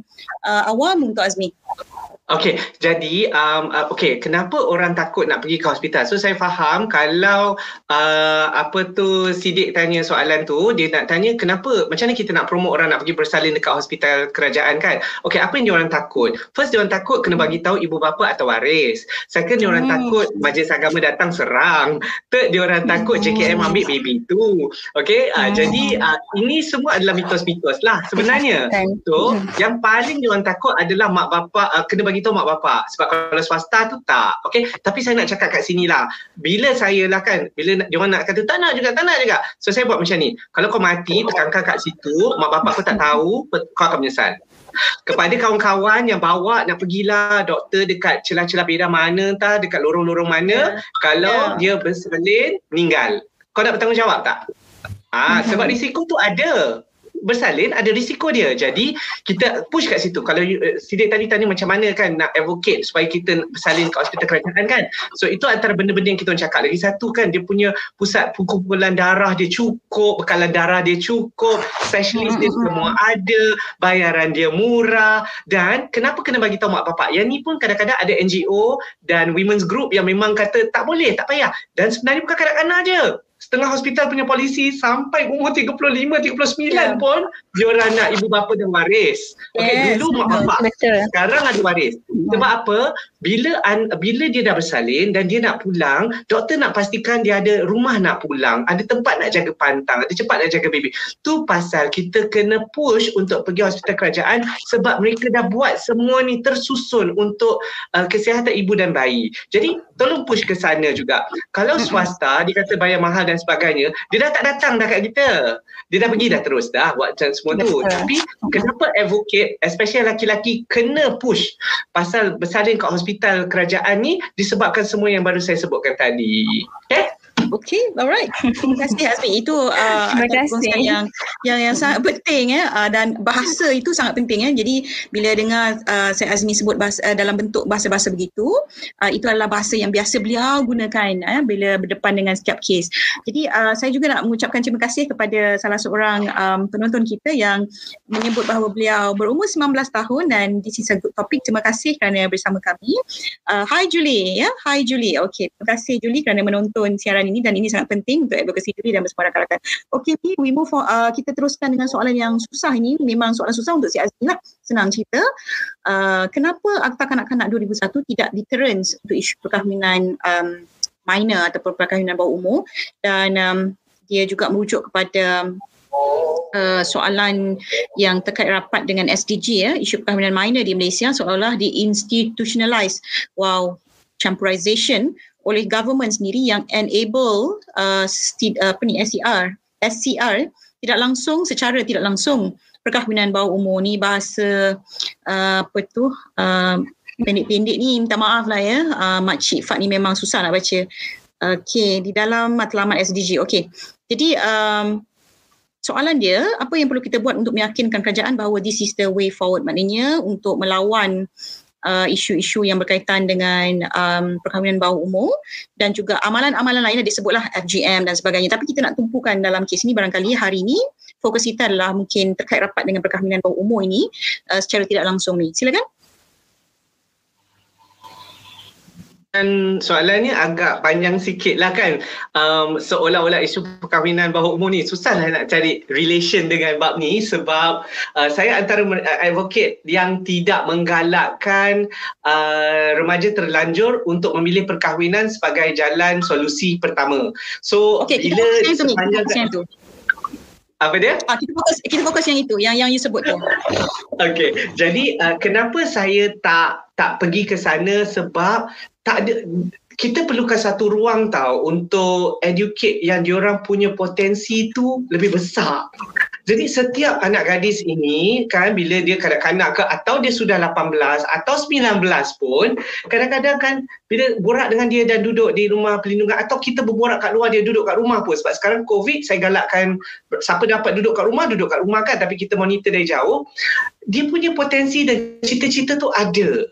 uh, awam untuk Azmi. Okay, jadi um, uh, okay, kenapa orang takut nak pergi ke hospital? So saya faham kalau uh, apa tu Sidik tanya soalan tu, dia nak tanya kenapa, macam mana kita nak promote orang nak pergi bersalin dekat hospital kerajaan kan? Okay, apa yang diorang takut? First, diorang takut kena bagi tahu ibu bapa atau waris. Second, diorang hmm. takut majlis agama datang serang. Third, diorang takut JKM hmm. ambil baby tu. Okay, uh, hmm. jadi uh, ini semua adalah mitos-mitos lah sebenarnya. So, yang paling diorang takut adalah mak bapa uh, kena bagi bagi tahu mak bapak. Sebab kalau swasta tu tak okey? Tapi saya nak cakap kat sini lah. Bila saya lah kan bila dia orang nak kata tak nak juga tak nak juga. So saya buat macam ni. Kalau kau mati tekankan kat situ mak bapak kau tak tahu kau akan menyesal. Kepada kawan-kawan yang bawa nak pergilah doktor dekat celah-celah beda mana entah dekat lorong-lorong mana yeah. kalau yeah. dia bersalin meninggal. Kau nak bertanggungjawab tak? Ah, *laughs* sebab risiko tu ada bersalin ada risiko dia. Jadi kita push kat situ. Kalau uh, Sidik tadi tanya macam mana kan nak advocate supaya kita bersalin ke hospital kerajaan kan. So itu antara benda-benda yang kita cakap. Lagi satu kan dia punya pusat kumpulan darah dia cukup, bekalan darah dia cukup, specialist dia semua ada, bayaran dia murah dan kenapa kena bagi tahu mak bapak? Yang ni pun kadang-kadang ada NGO dan women's group yang memang kata tak boleh, tak payah. Dan sebenarnya bukan kanak-kanak je setengah hospital punya polisi sampai umur 35 39 yeah. pun dia orang nak ibu bapa dan waris. Okey yes, dulu mak bapak. Betul. Sekarang ada waris. Sebab apa? Bila an, bila dia dah bersalin dan dia nak pulang, doktor nak pastikan dia ada rumah nak pulang, ada tempat nak jaga pantang, ada cepat nak jaga baby. Tu pasal kita kena push untuk pergi hospital kerajaan sebab mereka dah buat semua ni tersusun untuk uh, kesihatan ibu dan bayi. Jadi tolong push ke sana juga. Kalau swasta dia kata bayar mahal dan sebagainya, dia dah tak datang dah kat kita. Dia dah pergi dah terus dah buat macam semua tu. Tapi kenapa advocate, especially laki-laki kena push pasal bersalin kat hospital kerajaan ni disebabkan semua yang baru saya sebutkan tadi. Okay? Okay, alright. Terima kasih *laughs* Azmi. Itu uh, Terima kasih. yang yang yang sangat penting ya uh, dan bahasa itu sangat penting ya. Jadi bila dengar uh, saya Azmi sebut bahasa uh, dalam bentuk bahasa-bahasa begitu, uh, itu adalah bahasa yang biasa beliau gunakan uh, bila berdepan dengan setiap kes. Jadi uh, saya juga nak mengucapkan terima kasih kepada salah seorang um, penonton kita yang menyebut bahawa beliau berumur 19 tahun dan this is a good topic. Terima kasih kerana bersama kami. Uh, hi Julie ya. Hi Julie. Okay, terima kasih Julie kerana menonton siaran ini dan ini sangat penting untuk advokasi diri dan bersama rakan-rakan. Okay, we move on. Uh, kita teruskan dengan soalan yang susah ini. Memang soalan susah untuk si Azmi lah. Senang cerita. Uh, kenapa Akta Kanak-Kanak 2001 tidak deterrence untuk isu perkahwinan um, minor ataupun perkahwinan bawah umur dan um, dia juga merujuk kepada uh, soalan yang terkait rapat dengan SDG ya, isu perkahwinan minor di Malaysia seolah-olah di-institutionalize. Wow, campurization oleh government sendiri yang enable uh, sti, uh, apa ni SCR SCR tidak langsung secara tidak langsung perkahwinan bawah umur ni bahasa uh, apa tu uh, pendek-pendek ni minta maaf lah ya. Uh, makcik Fat ni memang susah nak baca. Okey di dalam matlamat SDG okey jadi um, soalan dia apa yang perlu kita buat untuk meyakinkan kerajaan bahawa this is the way forward? Maknanya untuk melawan uh, isu-isu yang berkaitan dengan um, perkahwinan bawah umur dan juga amalan-amalan lain disebutlah FGM dan sebagainya. Tapi kita nak tumpukan dalam kes ini barangkali hari ini fokus kita adalah mungkin terkait rapat dengan perkahwinan bawah umur ini uh, secara tidak langsung ni. Silakan. Dan soalannya agak panjang sikit lah kan um, seolah-olah isu perkahwinan bawah umur ni susah lah nak cari relation dengan bab ni sebab uh, saya antara uh, advocate yang tidak menggalakkan uh, remaja terlanjur untuk memilih perkahwinan sebagai jalan solusi pertama. So okay, bila sepanjang tu. Apa dia? Ah, kita fokus kita fokus yang itu, yang yang you sebut tu. Okey, jadi uh, kenapa saya tak tak pergi ke sana sebab tak ada kita perlukan satu ruang tau untuk educate yang diorang punya potensi tu lebih besar. Jadi setiap anak gadis ini kan bila dia kanak-kanak ke atau dia sudah 18 atau 19 pun kadang-kadang kan bila borak dengan dia dan duduk di rumah pelindungan atau kita berborak kat luar dia duduk kat rumah pun. Sebab sekarang covid saya galakkan siapa dapat duduk kat rumah duduk kat rumah kan tapi kita monitor dari jauh. Dia punya potensi dan cita-cita tu ada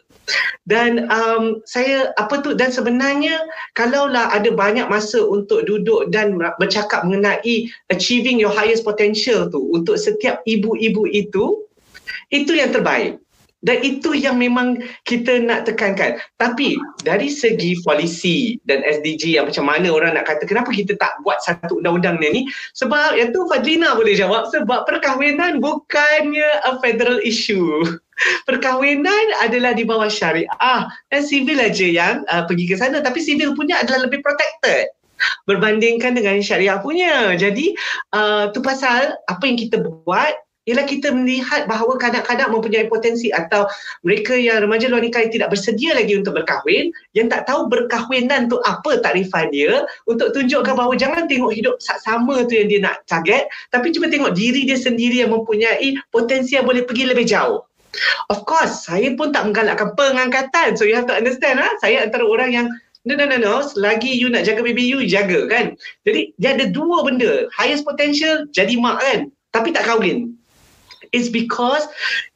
dan um, saya apa tu dan sebenarnya kalaulah ada banyak masa untuk duduk dan bercakap mengenai achieving your highest potential tu untuk setiap ibu-ibu itu itu yang terbaik dan itu yang memang kita nak tekankan. Tapi dari segi polisi dan SDG yang macam mana orang nak kata kenapa kita tak buat satu undang-undang ni? Sebab yang tu Fadlina boleh jawab sebab perkahwinan bukannya a federal issue. *laughs* Perkahwinan adalah di bawah syariah. Dan sivil aja yang uh, pergi ke sana. Tapi sivil punya adalah lebih protected. Berbandingkan dengan syariah punya. Jadi uh, tu pasal apa yang kita buat ialah kita melihat bahawa kadang-kadang mempunyai potensi atau mereka yang remaja luar nikah yang tidak bersedia lagi untuk berkahwin yang tak tahu berkahwinan tu apa takrifan dia untuk tunjukkan bahawa jangan tengok hidup sama tu yang dia nak target tapi cuba tengok diri dia sendiri yang mempunyai potensi yang boleh pergi lebih jauh Of course, saya pun tak menggalakkan pengangkatan. So you have to understand, ha? saya antara orang yang No, no, no, no. Selagi you nak jaga baby you, jaga kan. Jadi dia ada dua benda. Highest potential, jadi mak kan. Tapi tak kahwin is because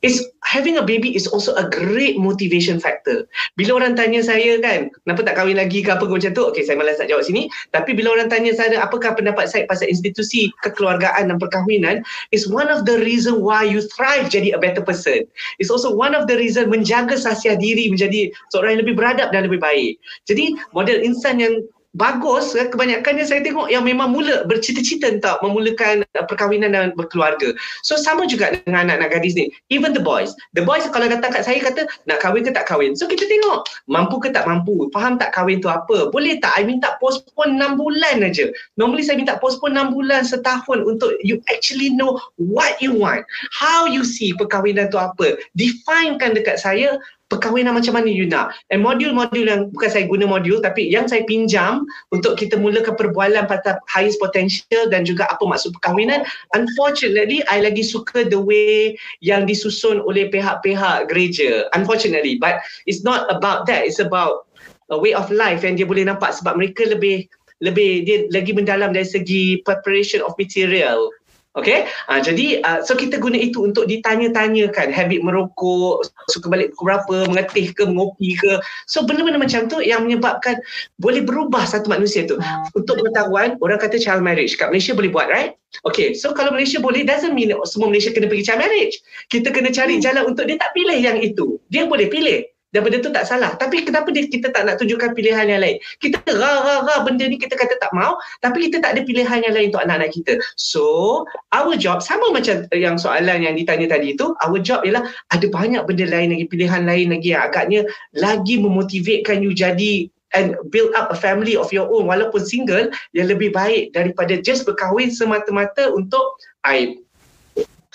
is having a baby is also a great motivation factor. Bila orang tanya saya kan, kenapa tak kahwin lagi ke apa ke macam tu? Okay, saya malas nak jawab sini. Tapi bila orang tanya saya, apakah pendapat saya pasal institusi kekeluargaan dan perkahwinan, is one of the reason why you thrive jadi a better person. It's also one of the reason menjaga sasiah diri menjadi seorang yang lebih beradab dan lebih baik. Jadi model insan yang bagus eh, kebanyakannya saya tengok yang memang mula bercita-cita untuk memulakan uh, perkahwinan dan berkeluarga. So sama juga dengan anak-anak gadis ni. Even the boys. The boys kalau datang kat saya kata nak kahwin ke tak kahwin. So kita tengok mampu ke tak mampu. Faham tak kahwin tu apa. Boleh tak I minta postpone 6 bulan aja. Normally saya minta postpone 6 bulan setahun untuk you actually know what you want. How you see perkahwinan tu apa. Definekan dekat saya perkahwinan macam mana you nak. And modul-modul yang bukan saya guna modul tapi yang saya pinjam untuk kita mulakan perbualan pada highest potential dan juga apa maksud perkahwinan. Unfortunately, I lagi suka the way yang disusun oleh pihak-pihak gereja. Unfortunately, but it's not about that. It's about a way of life yang dia boleh nampak sebab mereka lebih lebih dia lagi mendalam dari segi preparation of material Okay, uh, jadi uh, so kita guna itu untuk ditanya-tanyakan habit merokok, suka balik pukul berapa, mengetih ke, mengopi ke. So benda-benda macam tu yang menyebabkan boleh berubah satu manusia tu. Untuk pengetahuan, orang kata child marriage. Kat Malaysia boleh buat, right? Okay, so kalau Malaysia boleh, doesn't mean semua Malaysia kena pergi child marriage. Kita kena cari hmm. jalan untuk dia tak pilih yang itu. Dia boleh pilih dan benda tu tak salah. Tapi kenapa dia, kita tak nak tunjukkan pilihan yang lain? Kita ra-ra-ra benda ni kita kata tak mau, tapi kita tak ada pilihan yang lain untuk anak-anak kita. So, our job sama macam yang soalan yang ditanya tadi itu, our job ialah ada banyak benda lain lagi, pilihan lain lagi yang agaknya lagi memotivatkan you jadi and build up a family of your own walaupun single yang lebih baik daripada just berkahwin semata-mata untuk aib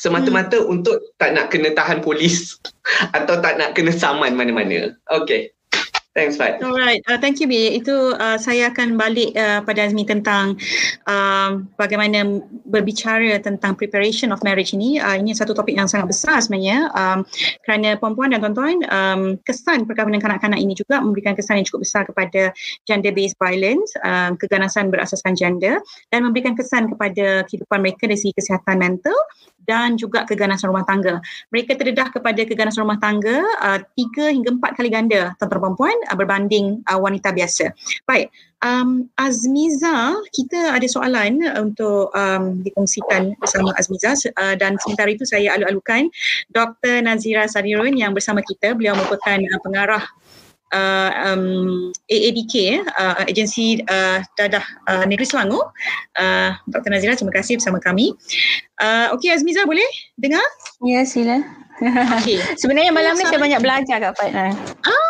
semata-mata hmm. untuk tak nak kena tahan polis *laughs* atau tak nak kena saman mana-mana. Okay. Thanks, Fat. Alright, uh, thank you, B. Itu uh, saya akan balik uh, pada Azmi tentang uh, bagaimana berbicara tentang preparation of marriage ini. Uh, ini satu topik yang sangat besar sebenarnya um, kerana perempuan dan tuan-tuan, um, kesan perkahwinan kanak-kanak ini juga memberikan kesan yang cukup besar kepada gender-based violence, um, keganasan berasaskan gender dan memberikan kesan kepada kehidupan mereka dari segi kesihatan mental dan juga keganasan rumah tangga. Mereka terdedah kepada keganasan rumah tangga uh, tiga hingga empat kali ganda tuan-tuan perempuan uh, berbanding uh, wanita biasa. Baik, um, Azmiza, kita ada soalan untuk um, dikongsikan bersama Azmiza uh, dan sementara itu saya alu-alukan Dr. Nazira Sadirun yang bersama kita. Beliau merupakan uh, pengarah uh, um, AADK eh, uh, agensi uh, dadah uh, negeri Selangor uh, Dr. Nazira terima kasih bersama kami uh, Okey Azmiza boleh dengar? Ya sila okay. *laughs* Sebenarnya malam ni saya banyak belajar kat Pak. Ah,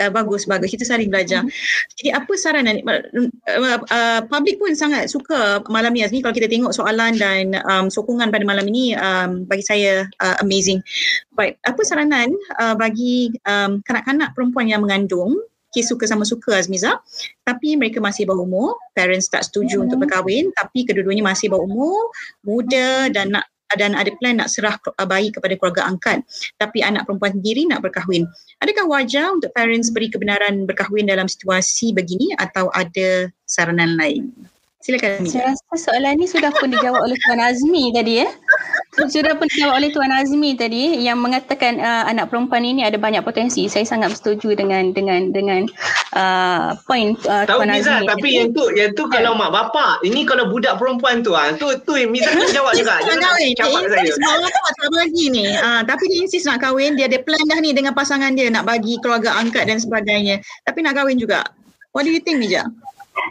uh, bagus bagus. Kita saling belajar. Hmm. Jadi apa saranan uh, uh, public pun sangat suka malam ni Azmi kalau kita tengok soalan dan um, sokongan pada malam ini um, bagi saya uh, amazing. Baik, apa saranan uh, bagi um, kanak-kanak perempuan yang mengandung Okay, suka sama suka Azmiza tapi mereka masih bawah umur parents tak setuju hmm. untuk berkahwin tapi kedua-duanya masih bawah umur muda dan nak dan ada plan nak serah uh, bayi kepada keluarga angkat tapi anak perempuan sendiri nak berkahwin. Adakah wajar untuk parents beri kebenaran berkahwin dalam situasi begini atau ada saranan lain? Silakan. Saya rasa soalan ni sudah pun dijawab oleh Tuan Azmi tadi ya. Sudah pun dijawab oleh Tuan Azmi tadi yang mengatakan uh, anak perempuan ini ada banyak potensi. Saya sangat bersetuju dengan dengan dengan uh, point uh, Tahu Tuan Miza, Azmi. Tapi yang tu yang tu kalau mak bapak, ini kalau budak perempuan tu ah, tu tu Miza nak jawab juga. Jangan kahwin. Dia insist nak tak bagi ni. Uh, tapi dia insist nak kahwin, dia ada plan dah ni dengan pasangan dia nak bagi keluarga angkat dan sebagainya. Tapi nak kahwin juga. What do you think Mija?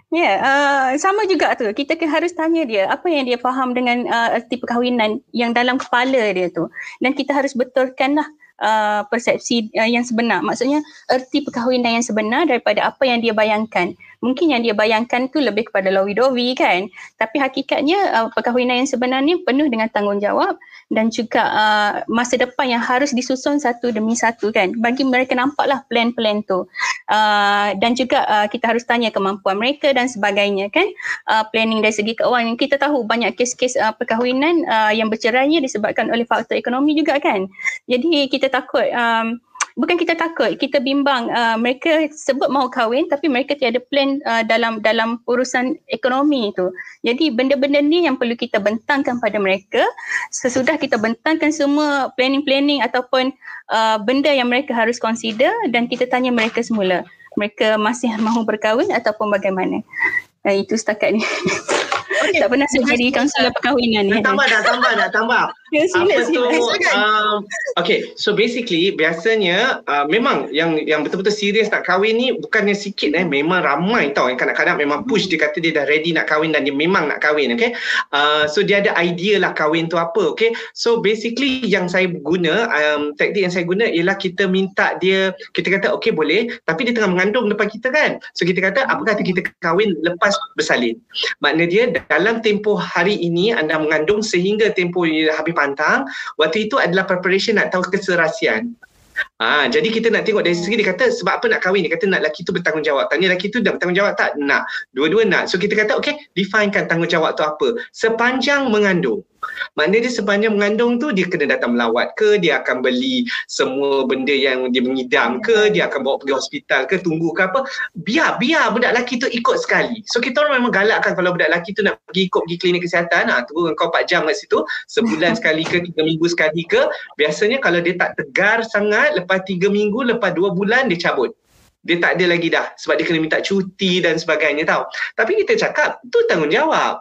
Ya, yeah, uh, sama juga tu. Kita harus tanya dia apa yang dia faham dengan uh, erti perkahwinan yang dalam kepala dia tu. Dan kita harus betulkan lah uh, persepsi uh, yang sebenar. Maksudnya erti perkahwinan yang sebenar daripada apa yang dia bayangkan mungkin yang dia bayangkan tu lebih kepada lowi-dowi kan? Tapi hakikatnya uh, perkahwinan yang sebenarnya penuh dengan tanggungjawab dan juga uh, masa depan yang harus disusun satu demi satu kan? Bagi mereka nampaklah plan-plan tu. Uh, dan juga uh, kita harus tanya kemampuan mereka dan sebagainya kan? Uh, planning dari segi keuangan. Kita tahu banyak kes-kes uh, perkahwinan uh, yang bercerainya disebabkan oleh faktor ekonomi juga kan? Jadi kita takut um, bukan kita takut kita bimbang uh, mereka sebut mahu kahwin tapi mereka tiada plan uh, dalam dalam urusan ekonomi itu jadi benda-benda ni yang perlu kita bentangkan pada mereka sesudah kita bentangkan semua planning-planning ataupun uh, benda yang mereka harus consider dan kita tanya mereka semula mereka masih mahu berkahwin ataupun bagaimana uh, itu setakat ni Okay. *laughs* tak pernah saya jadi kaunselor perkahwinan ni. Tambah, dah tambah, dah tambah. Ya, sila, Apa sila. tu? Um, okay, so basically biasanya uh, memang yang yang betul-betul serius nak kahwin ni bukannya sikit eh. Memang ramai tau yang kadang-kadang memang push dia kata dia dah ready nak kahwin dan dia memang nak kahwin. Okay. Uh, so dia ada idea lah kahwin tu apa. Okay. So basically yang saya guna, um, taktik yang saya guna ialah kita minta dia, kita kata okay boleh tapi dia tengah mengandung depan kita kan. So kita kata apa kata kita kahwin lepas bersalin. Makna dia dalam tempoh hari ini anda mengandung sehingga tempoh habis pantang, waktu itu adalah preparation nak tahu keserasian. Ha, jadi kita nak tengok dari segi dia kata sebab apa nak kahwin? Dia kata nak lelaki tu bertanggungjawab. Tanya lelaki tu nak bertanggungjawab tak? Nak. Dua-dua nak. So kita kata okay definekan tanggungjawab tu apa? Sepanjang mengandung Maknanya dia sepanjang mengandung tu dia kena datang melawat ke, dia akan beli semua benda yang dia mengidam ke, dia akan bawa pergi hospital ke, tunggu ke apa. Biar, biar budak lelaki tu ikut sekali. So kita orang memang galakkan kalau budak lelaki tu nak pergi ikut pergi klinik kesihatan, ha, tunggu kau 4 jam kat situ, sebulan *laughs* sekali ke, 3 minggu sekali ke. Biasanya kalau dia tak tegar sangat, lepas 3 minggu, lepas 2 bulan dia cabut dia tak ada lagi dah sebab dia kena minta cuti dan sebagainya tau. Tapi kita cakap tu tanggungjawab.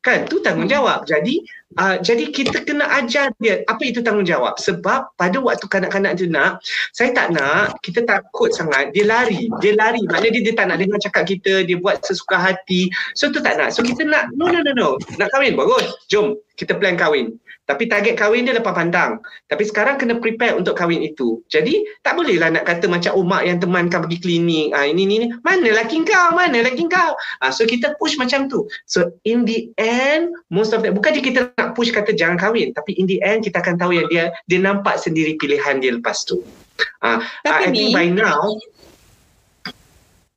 Kan? Tu tanggungjawab. Jadi Uh, jadi kita kena ajar dia apa itu tanggungjawab. Sebab pada waktu kanak-kanak tu nak saya tak nak kita takut sangat dia lari. Dia lari. Maknanya dia, dia tak nak dengar cakap kita dia buat sesuka hati. So tu tak nak. So kita nak no no no no. Nak kahwin? Bagus. Jom kita plan kahwin tapi target kahwin dia lepas pandang. Tapi sekarang kena prepare untuk kahwin itu. Jadi tak bolehlah nak kata macam oh mak yang temankan pergi klinik. Ah ini ni ni. Mana laki kau? Mana laki kau? Ah so kita push macam tu. So in the end most of that bukan je kita nak push kata jangan kahwin tapi in the end kita akan tahu yang dia dia nampak sendiri pilihan dia lepas tu. Ah uh, I think by now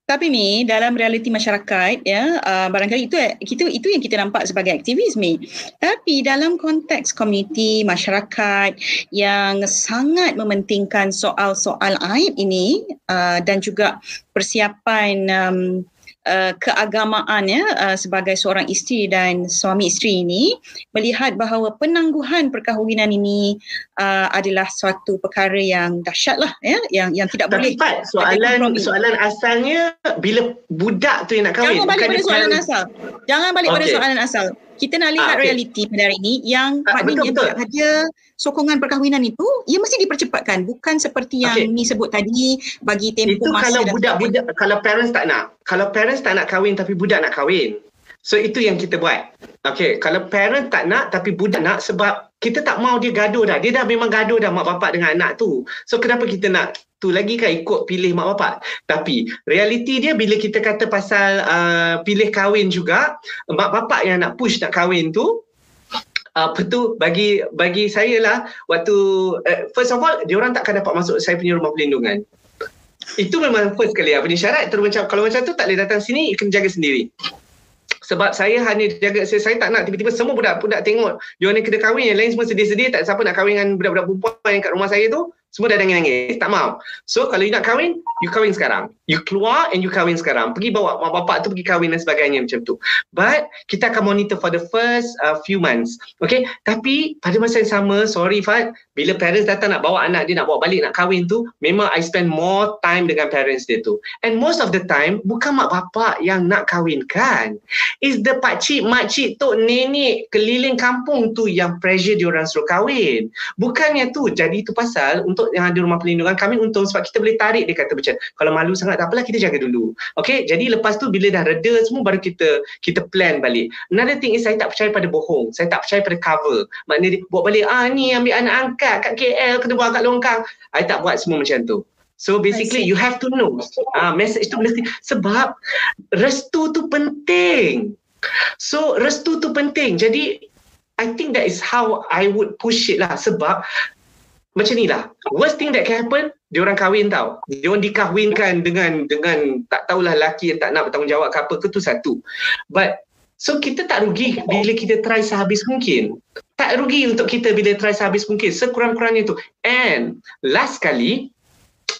tapi ni dalam realiti masyarakat ya uh, barangkali itu kita itu yang kita nampak sebagai aktivis ni. Tapi dalam konteks komuniti masyarakat yang sangat mementingkan soal-soal aib ini uh, dan juga persiapan um, uh, keagamaan ya uh, sebagai seorang isteri dan suami isteri ini melihat bahawa penangguhan perkahwinan ini uh, adalah suatu perkara yang dahsyat lah ya yang yang tidak Tapi boleh Pat, soalan soalan asalnya bila budak tu yang nak kahwin Jangan balik pada soalan asal. Jangan balik pada Okey. soalan asal. Kita nak lihat Ah, okey. realiti pada hari ini yang Ah, maknanya betul, betul. bila ada sokongan perkahwinan itu, ia mesti dipercepatkan. Bukan seperti yang Okey. ni sebut tadi, bagi tempoh Itu masa kalau dan budak-budak kalau parents tak nak. Kalau parents tak nak kahwin tapi budak nak kahwin. So itu yang kita buat. Okay, kalau parent tak nak tapi budak nak sebab kita tak mau dia gaduh dah. Dia dah memang gaduh dah mak bapak dengan anak tu. So kenapa kita nak tu lagi kan ikut pilih mak bapak. Tapi realiti dia bila kita kata pasal uh, pilih kahwin juga, mak bapak yang nak push nak kahwin tu apa tu bagi bagi saya lah waktu uh, first of all dia orang takkan dapat masuk saya punya rumah perlindungan. Itu memang first kali apa ni syarat terus macam kalau macam tu tak boleh datang sini kena jaga sendiri. Sebab saya hanya jaga saya, saya tak nak tiba-tiba semua budak-budak tengok dia orang ni kena kahwin yang lain semua sedih-sedih tak siapa nak kahwin dengan budak-budak perempuan yang kat rumah saya tu semua dah nangis-nangis tak mau. So kalau you nak kahwin you kahwin sekarang. You keluar and you kahwin sekarang. Pergi bawa mak bapak tu pergi kahwin dan sebagainya macam tu. But kita akan monitor for the first uh, few months. Okay tapi pada masa yang sama sorry Fat bila parents datang nak bawa anak dia nak bawa balik nak kahwin tu memang I spend more time dengan parents dia tu. And most of the time bukan mak bapak yang nak kahwinkan. Is the pakcik, makcik, tok, nenek keliling kampung tu yang pressure dia orang suruh kahwin. Bukannya tu. Jadi tu pasal untuk yang ada rumah perlindungan kami untung sebab kita boleh tarik dia kata macam kalau malu sangat tak apalah kita jaga dulu. Okay jadi lepas tu bila dah reda semua baru kita kita plan balik. Another thing is saya tak percaya pada bohong. Saya tak percaya pada cover. Maknanya dia buat balik ah ni ambil anak angkat kat KL kena buang kat longkang. I tak buat semua macam tu. So basically you have to know. Ah message tu mesti sebab restu tu penting. So restu tu penting. Jadi I think that is how I would push it lah sebab macam ni lah. Worst thing that can happen, dia orang kahwin tau. Dia orang dikahwinkan dengan dengan tak tahulah lelaki yang tak nak bertanggungjawab ke apa ke tu satu. But so kita tak rugi bila kita try sehabis mungkin. Tak rugi untuk kita bila try sehabis mungkin. Sekurang-kurangnya tu. And last kali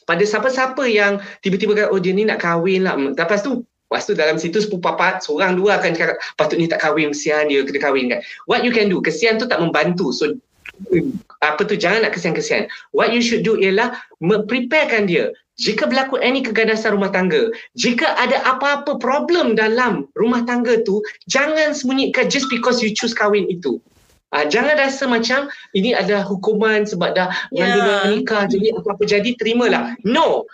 pada siapa-siapa yang tiba-tiba kata oh dia ni nak kahwin lah. Lepas tu Lepas tu dalam situ sepupu papat seorang dua akan cakap patutnya tak kahwin kesian dia kena kahwin kan. What you can do kesian tu tak membantu. So apa tu jangan nak kesian-kesian. What you should do ialah preparekan dia. Jika berlaku any keganasan rumah tangga, jika ada apa-apa problem dalam rumah tangga tu, jangan sembunyikan just because you choose kahwin itu. Uh, jangan rasa macam ini ada hukuman sebab dah yeah. nikah jadi apa-apa jadi terimalah. No.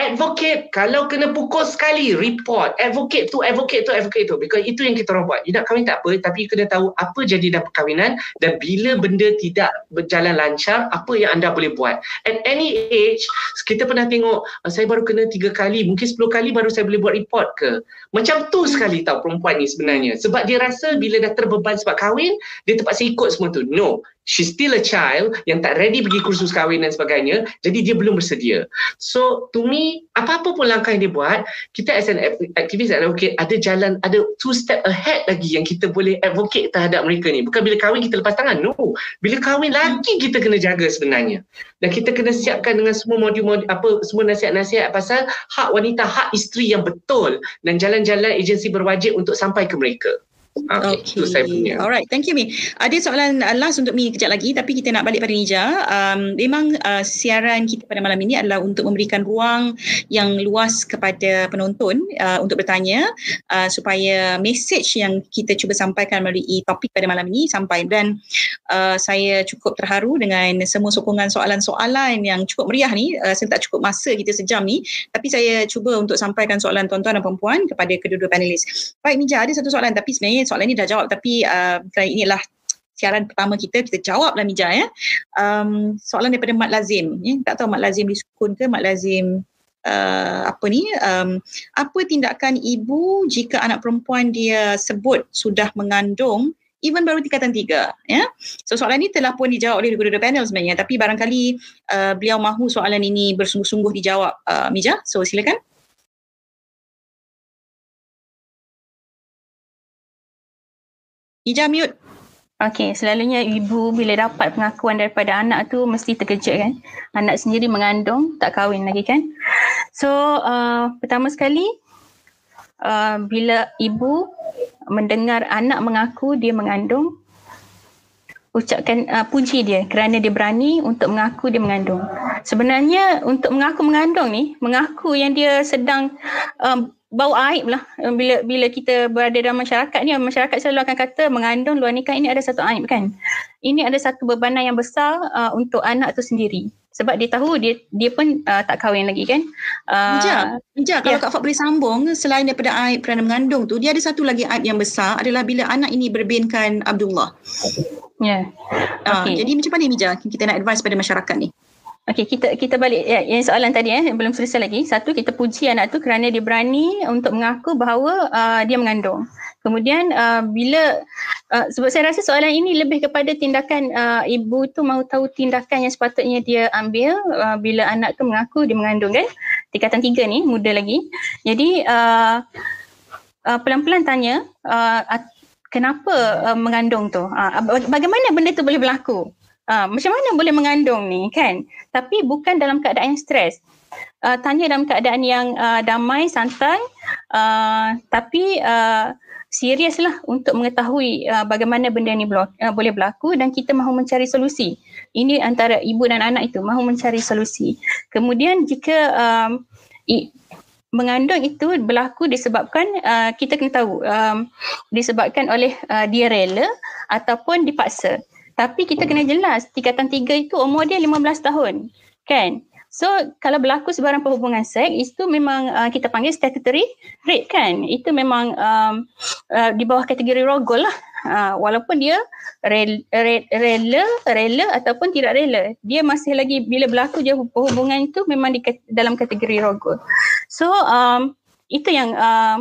Advocate kalau kena pukul sekali report. Advocate tu advocate tu advocate tu. Because itu yang kita orang buat. You nak kahwin tak apa tapi you kena tahu apa jadi dalam perkahwinan dan bila benda tidak berjalan lancar apa yang anda boleh buat. At any age kita pernah tengok "Ah, saya baru kena tiga kali mungkin sepuluh kali baru saya boleh buat report ke? Macam tu sekali tau perempuan ni sebenarnya. Sebab dia rasa bila dah terbeban sebab kahwin dia terpaksa ikut semua tu. No she's still a child yang tak ready pergi kursus kahwin dan sebagainya jadi dia belum bersedia. So to me apa-apa pun langkah yang dia buat kita as an ac- activist advocate ada jalan ada two step ahead lagi yang kita boleh advocate terhadap mereka ni. Bukan bila kahwin kita lepas tangan no. Bila kahwin lagi kita kena jaga sebenarnya. Dan kita kena siapkan dengan semua modul-modul apa semua nasihat-nasihat pasal hak wanita hak isteri yang betul dan jalan-jalan agensi berwajib untuk sampai ke mereka Okay, itu saya punya. Alright, thank you Mi. Ada soalan uh, last untuk Mi kejap lagi tapi kita nak balik pada Nija. Um, memang uh, siaran kita pada malam ini adalah untuk memberikan ruang yang luas kepada penonton uh, untuk bertanya uh, supaya message yang kita cuba sampaikan melalui topik pada malam ini sampai dan uh, saya cukup terharu dengan semua sokongan soalan-soalan yang cukup meriah ni. Uh, saya tak cukup masa kita sejam ni tapi saya cuba untuk sampaikan soalan tuan-tuan dan perempuan kepada kedua-dua panelis. Baik Mija, ada satu soalan tapi sebenarnya soalan ni dah jawab tapi uh, kerana inilah siaran pertama kita, kita jawab lah Mija ya. Um, soalan daripada Mat Lazim. Ya. Tak tahu Mat Lazim di sukun ke Mat Lazim uh, apa ni um, apa tindakan ibu jika anak perempuan dia sebut sudah mengandung even baru tingkatan tiga ya so soalan ini telah pun dijawab oleh kedua-dua panel sebenarnya tapi barangkali uh, beliau mahu soalan ini bersungguh-sungguh dijawab uh, Mija so silakan Mija mute Okey, selalunya ibu bila dapat pengakuan daripada anak tu mesti terkejut kan. Anak sendiri mengandung, tak kahwin lagi kan. So, uh, pertama sekali uh, bila ibu mendengar anak mengaku dia mengandung ucapkan uh, puji dia kerana dia berani untuk mengaku dia mengandung. Sebenarnya untuk mengaku mengandung ni, mengaku yang dia sedang um, bau aib lah bila bila kita berada dalam masyarakat ni masyarakat selalu akan kata mengandung luar nikah ini ada satu aib kan ini ada satu bebanan yang besar uh, untuk anak tu sendiri sebab dia tahu dia dia pun uh, tak kahwin lagi kan uh, Ija, Ija kalau yeah. Kak Fat boleh sambung selain daripada aib kerana mengandung tu dia ada satu lagi aib yang besar adalah bila anak ini berbinkan Abdullah ya yeah. uh, okay. jadi macam mana Mija kita nak advice pada masyarakat ni Okey, kita kita balik ya, yang soalan tadi eh belum selesai lagi. Satu kita puji anak tu kerana dia berani untuk mengaku bahawa uh, dia mengandung. Kemudian uh, bila uh, sebab saya rasa soalan ini lebih kepada tindakan uh, ibu tu mahu tahu tindakan yang sepatutnya dia ambil uh, bila anak tu mengaku dia mengandung kan. Tingkatan tiga ni muda lagi. Jadi uh, uh, pelan-pelan tanya uh, kenapa uh, mengandung tu? Uh, bagaimana benda tu boleh berlaku? Uh, macam mana boleh mengandung ni kan? Tapi bukan dalam keadaan stres. Uh, tanya dalam keadaan yang uh, damai, santai. Uh, tapi uh, serius lah untuk mengetahui uh, bagaimana benda ni uh, boleh berlaku dan kita mahu mencari solusi. Ini antara ibu dan anak itu mahu mencari solusi. Kemudian jika um, i- mengandung itu berlaku disebabkan uh, kita kena tahu um, disebabkan oleh uh, dia rela ataupun dipaksa. Tapi kita kena jelas tingkatan tiga itu umur dia 15 tahun. Kan? So kalau berlaku sebarang perhubungan seks itu memang uh, kita panggil statutory rape kan. Itu memang um, uh, di bawah kategori rogol lah. Uh, walaupun dia rela, rela, rela ataupun tidak rela. Dia masih lagi bila berlaku je perhubungan itu memang di dalam kategori rogol. So um, itu yang uh,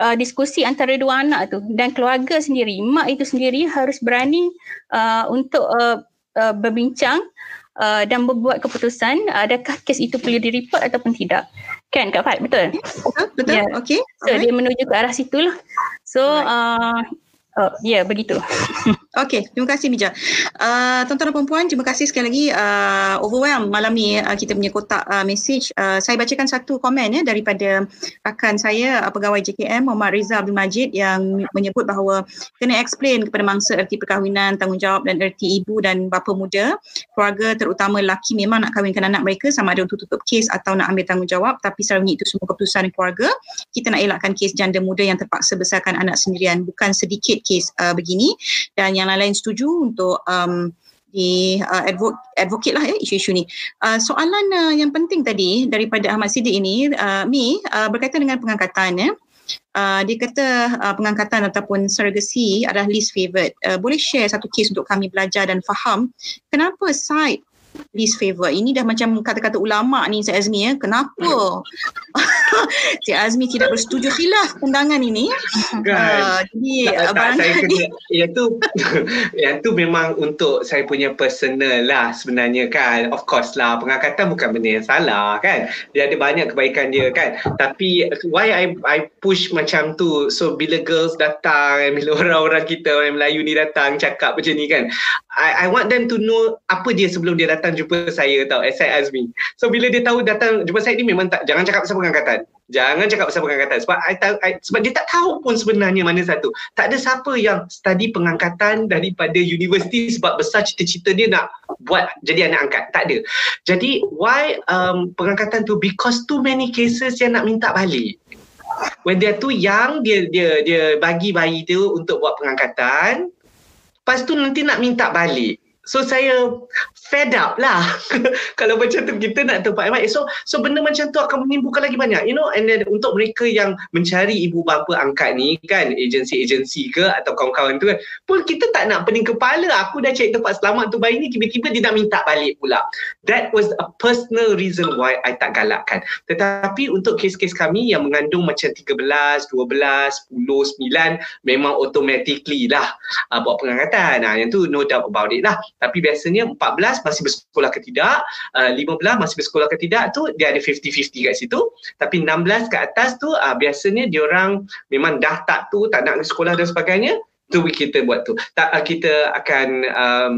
uh, diskusi antara dua anak tu. Dan keluarga sendiri mak itu sendiri harus berani uh, untuk uh, uh, berbincang uh, dan membuat keputusan adakah kes itu perlu direport ataupun tidak. Kan Kak Fat betul? Betul betul. Yeah. okey. So Alright. dia menuju ke arah situlah so uh, Oh, ya, yeah, begitu. *laughs* Okey, terima kasih Mija. Uh, tuan-tuan dan puan terima kasih sekali lagi uh, overwhelm malam ni uh, kita punya kotak uh, message. Uh, saya bacakan satu komen ya daripada rakan saya uh, pegawai JKM Muhammad Rizal Abdul Majid yang menyebut bahawa kena explain kepada mangsa erti perkahwinan, tanggungjawab dan erti ibu dan bapa muda. Keluarga terutama lelaki memang nak kahwinkan anak mereka sama ada untuk tutup kes atau nak ambil tanggungjawab tapi sebenarnya itu semua keputusan keluarga. Kita nak elakkan kes janda muda yang terpaksa besarkan anak sendirian bukan sedikit kes uh, begini dan yang lain-lain setuju untuk um, di uh, advocate, advocate lah ya isu-isu ni. Uh, soalan uh, yang penting tadi daripada Ahmad Siddiq ini, uh, Mi, uh, berkaitan dengan pengangkatan ya. Uh, dia kata uh, pengangkatan ataupun surrogacy adalah least favourite. Uh, boleh share satu kes untuk kami belajar dan faham kenapa side least favour. Ini dah macam kata-kata ulama ni Cik Azmi ya. Kenapa *laughs* Cik Azmi tidak bersetuju khilaf pandangan ini? Kan. Uh, jadi tak, tak, saya *laughs* kena, yang tu *laughs* yang tu memang untuk saya punya personal lah sebenarnya kan. Of course lah pengangkatan bukan benda yang salah kan. Dia ada banyak kebaikan dia kan. Tapi why I I push macam tu so bila girls datang bila orang-orang kita orang Melayu ni datang cakap macam ni kan. I I want them to know apa dia sebelum dia datang jumpa saya tau Esai Azmi so bila dia tahu datang jumpa saya ni memang tak jangan cakap pasal pengangkatan. Jangan cakap pasal pengangkatan. Sebab I, I, sebab dia tak tahu pun sebenarnya mana satu. Tak ada siapa yang study pengangkatan daripada universiti sebab besar cita-cita dia nak buat jadi anak angkat. Tak ada. Jadi why um, pengangkatan tu? Because too many cases yang nak minta balik. When are too young dia dia dia bagi bayi tu untuk buat pengangkatan Lepas tu nanti nak minta balik. So saya fed up lah *laughs* kalau macam tu kita nak tempat baik. So so benda macam tu akan menimbulkan lagi banyak. You know and then untuk mereka yang mencari ibu bapa angkat ni kan agensi-agensi ke atau kawan-kawan tu kan pun kita tak nak pening kepala. Aku dah cari tempat selamat tu bayi ni tiba-tiba dia nak minta balik pula. That was a personal reason why I tak galakkan. Tetapi untuk kes-kes kami yang mengandung macam 13, 12, 10, 9 memang automatically lah uh, buat pengangkatan. Nah, yang tu no doubt about it lah tapi biasanya 14 masih bersekolah ke tidak, uh, 15 masih bersekolah ke tidak tu dia ada 50-50 kat situ. Tapi 16 ke atas tu uh, biasanya dia orang memang dah tak tu, tak nak sekolah dan sebagainya, tu kita buat tu. Tak uh, kita akan um,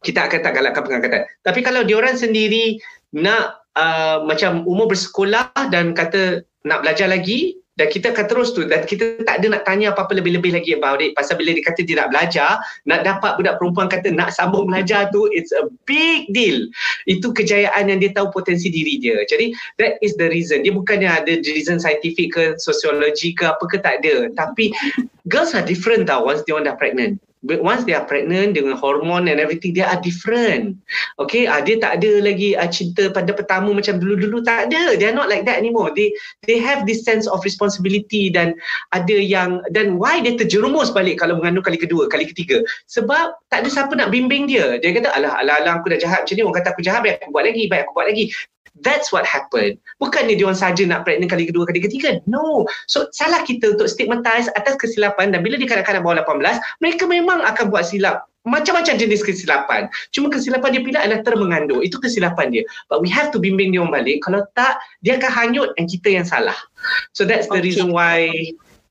kita akan tak galakkan pengangkatan. Tapi kalau dia orang sendiri nak uh, macam umur bersekolah dan kata nak belajar lagi, dan kita akan terus tu dan kita tak ada nak tanya apa-apa lebih-lebih lagi about it. Pasal bila dia kata dia nak belajar nak dapat budak perempuan kata nak sambung belajar tu it's a big deal. Itu kejayaan yang dia tahu potensi diri dia. Jadi that is the reason. Dia bukannya ada reason scientific ke sosiologi ke apa ke tak ada. Tapi girls are different tau once dia orang dah pregnant once they are pregnant dengan hormon and everything they are different. Okay? Uh, dia tak ada lagi uh, cinta pada pertama macam dulu-dulu tak ada. They are not like that anymore. They they have this sense of responsibility dan ada yang dan why dia terjerumus balik kalau mengandung kali kedua kali ketiga? Sebab tak ada siapa nak bimbing dia. Dia kata alah alah, alah aku dah jahat macam ni. Orang kata aku jahat baik aku buat lagi baik aku buat lagi That's what happened. Bukannya dia orang saja nak pregnant kali kedua, kali ketiga. No. So salah kita untuk stigmatize atas kesilapan dan bila di kanak-kanak bawah 18, mereka memang akan buat silap macam-macam jenis kesilapan. Cuma kesilapan dia pilih adalah termengandung. Itu kesilapan dia. But we have to bimbing dia orang balik. Kalau tak, dia akan hanyut dan kita yang salah. So that's the okay. reason why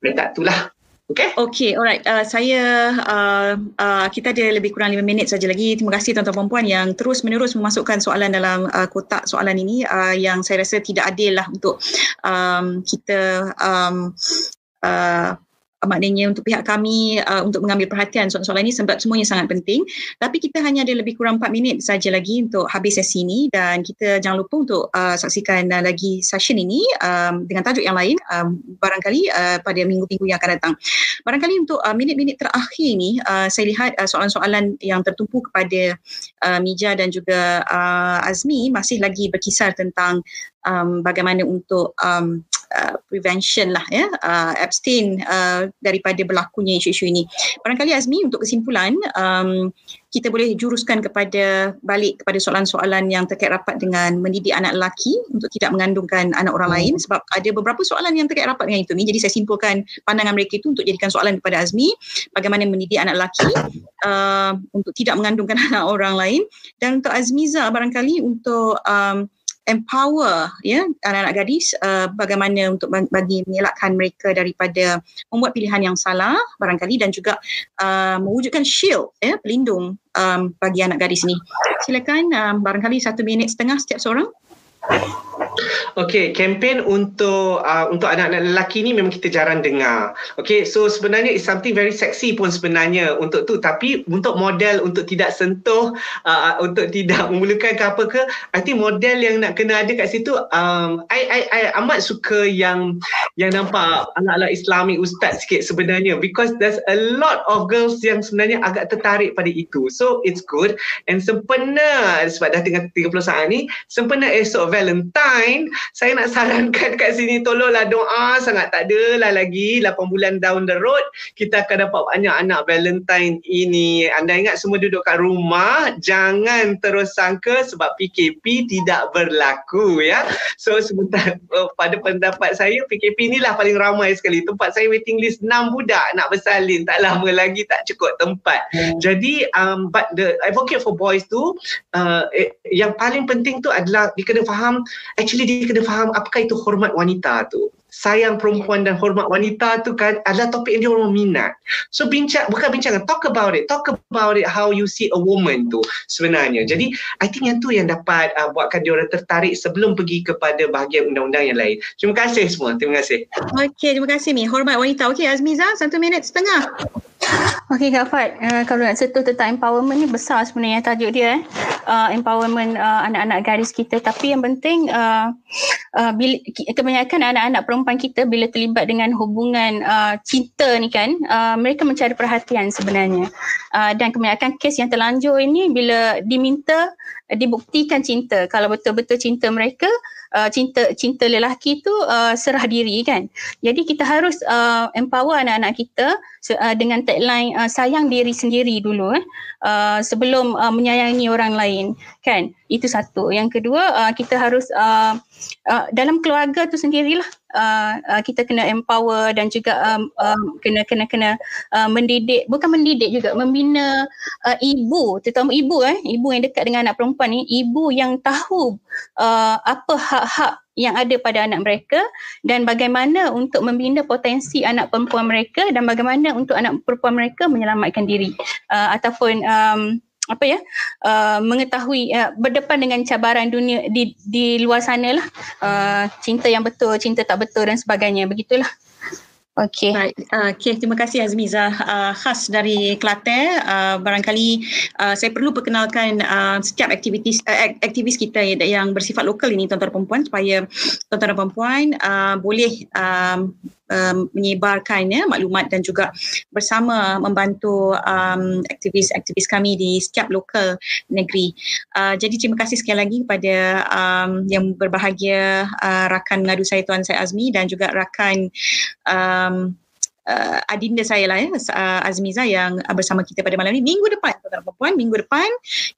tak itulah. Okay. Okay, alright. Uh, saya, uh, uh, kita ada lebih kurang lima minit saja lagi. Terima kasih tuan-tuan perempuan yang terus menerus memasukkan soalan dalam uh, kotak soalan ini uh, yang saya rasa tidak adil lah untuk um, kita um, uh, maknanya untuk pihak kami uh, untuk mengambil perhatian soalan-soalan ini sebab semuanya sangat penting. Tapi kita hanya ada lebih kurang 4 minit saja lagi untuk habis sesi ini dan kita jangan lupa untuk uh, saksikan uh, lagi session ini um, dengan tajuk yang lain um, barangkali uh, pada minggu-minggu yang akan datang. Barangkali untuk uh, minit-minit terakhir ini uh, saya lihat uh, soalan-soalan yang tertumpu kepada uh, Mija dan juga uh, Azmi masih lagi berkisar tentang um, bagaimana untuk um, uh, prevention lah ya uh, abstain uh, daripada berlakunya isu-isu ini. Barangkali Azmi untuk kesimpulan um, kita boleh juruskan kepada balik kepada soalan-soalan yang terkait rapat dengan mendidik anak lelaki untuk tidak mengandungkan anak orang lain sebab ada beberapa soalan yang terkait rapat dengan itu ni. Jadi saya simpulkan pandangan mereka itu untuk jadikan soalan kepada Azmi bagaimana mendidik anak lelaki uh, untuk tidak mengandungkan *laughs* anak orang lain dan untuk Azmiza barangkali untuk um, empower ya anak-anak gadis uh, bagaimana untuk bagi mengelakkan mereka daripada membuat pilihan yang salah barangkali dan juga uh, mewujudkan shield ya pelindung um, bagi anak gadis ini. Silakan um, barangkali satu minit setengah setiap seorang. Okay, kempen untuk uh, untuk anak-anak lelaki ni memang kita jarang dengar. Okay, so sebenarnya it's something very sexy pun sebenarnya untuk tu. Tapi untuk model untuk tidak sentuh, uh, untuk tidak *laughs* memulakan ke apa ke, I think model yang nak kena ada kat situ, um, I, I, I amat suka yang yang nampak anak-anak Islamic ustaz sikit sebenarnya because there's a lot of girls yang sebenarnya agak tertarik pada itu. So it's good and sempena sebab dah tengah 30 saat ni, sempena esok Valentine, saya nak sarankan kat sini tolonglah doa sangat tak adalah lagi 8 bulan down the road kita akan dapat banyak anak Valentine ini. Anda ingat semua duduk kat rumah, jangan terus sangka sebab PKP tidak berlaku ya. So sebentar uh, pada pendapat saya PKP inilah paling ramai sekali. Tempat saya waiting list 6 budak nak bersalin. Tak lama lagi tak cukup tempat. Hmm. Jadi um, but the advocate for boys tu uh, eh, yang paling penting tu adalah dia kena faham actually dia kena faham apakah itu hormat wanita tu sayang perempuan dan hormat wanita tu kan adalah topik yang dia orang minat. So bincang, bukan bincang, talk about it. Talk about it how you see a woman tu sebenarnya. Jadi I think yang tu yang dapat uh, buatkan dia orang tertarik sebelum pergi kepada bahagian undang-undang yang lain. Terima kasih semua. Terima kasih. Okey, terima kasih Mi. Hormat wanita. Okey Azmiza, satu minit setengah. Okey Kak Fad, uh, kalau nak sentuh tentang empowerment ni besar sebenarnya tajuk dia eh. Uh, empowerment uh, anak-anak garis kita tapi yang penting uh, uh, bila, kebanyakan anak-anak perempuan kita bila terlibat dengan hubungan uh, cinta ni kan uh, mereka mencari perhatian sebenarnya uh, dan kebanyakan kes yang terlanjur ini bila diminta dibuktikan cinta kalau betul-betul cinta mereka uh, cinta cinta lelaki tu uh, serah diri kan. Jadi kita harus uh, empower anak-anak kita uh, dengan tagline uh, sayang diri sendiri dulu eh uh, sebelum uh, menyayangi orang lain kan. Itu satu. Yang kedua uh, kita harus uh, uh, dalam keluarga tu sendirilah uh, uh, kita kena empower dan juga um, um, kena kena kena uh, mendidik bukan mendidik juga membina uh, ibu terutama ibu eh. Ibu yang dekat dengan anak perempuan ni ibu yang tahu uh, apa hak-hak yang ada pada anak mereka dan bagaimana untuk membina potensi anak perempuan mereka dan bagaimana untuk anak perempuan mereka menyelamatkan diri uh, ataupun um, apa ya uh, mengetahui uh, berdepan dengan cabaran dunia di di luar sana lah uh, cinta yang betul cinta tak betul dan sebagainya begitulah. Baik. Uh, okay, terima kasih Azmiza. Uh, khas dari Kelantan, uh, barangkali uh, saya perlu perkenalkan uh, setiap aktivitis uh, aktivis kita yang bersifat lokal ini tuan-tuan perempuan supaya tuan-tuan perempuan uh, boleh um, um, menyebarkan ya, maklumat dan juga bersama membantu um, aktivis-aktivis kami di setiap lokal negeri. Uh, jadi terima kasih sekali lagi kepada um, yang berbahagia uh, rakan mengadu saya Tuan Syed Azmi dan juga rakan um, uh, adinda saya lah ya, uh, Azmiza yang uh, bersama kita pada malam ini. Minggu depan, tuan-tuan minggu depan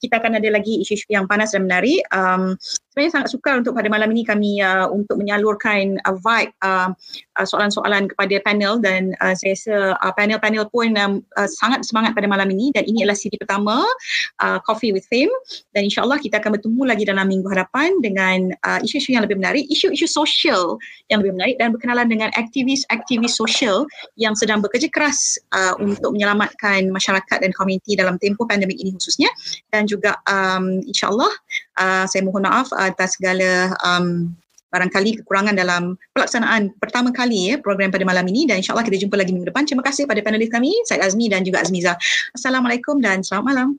kita akan ada lagi isu-isu yang panas dan menarik. Um, sebenarnya sangat sukar untuk pada malam ini kami uh, untuk menyalurkan uh, vibe uh, uh, soalan-soalan kepada panel dan uh, saya rasa uh, panel-panel pun um, uh, sangat semangat pada malam ini dan ini adalah siri pertama uh, Coffee with Fame dan insyaAllah kita akan bertemu lagi dalam minggu hadapan dengan uh, isu-isu yang lebih menarik, isu-isu sosial yang lebih menarik dan berkenalan dengan aktivis-aktivis sosial yang sedang bekerja keras uh, untuk menyelamatkan masyarakat dan komuniti dalam tempoh pandemik ini khususnya dan juga um, insyaAllah uh, saya mohon maaf atas segala um, barangkali kekurangan dalam pelaksanaan pertama kali ya program pada malam ini dan insyaAllah kita jumpa lagi minggu depan. Terima kasih pada panelis kami, Syed Azmi dan juga Azmiza. Assalamualaikum dan selamat malam.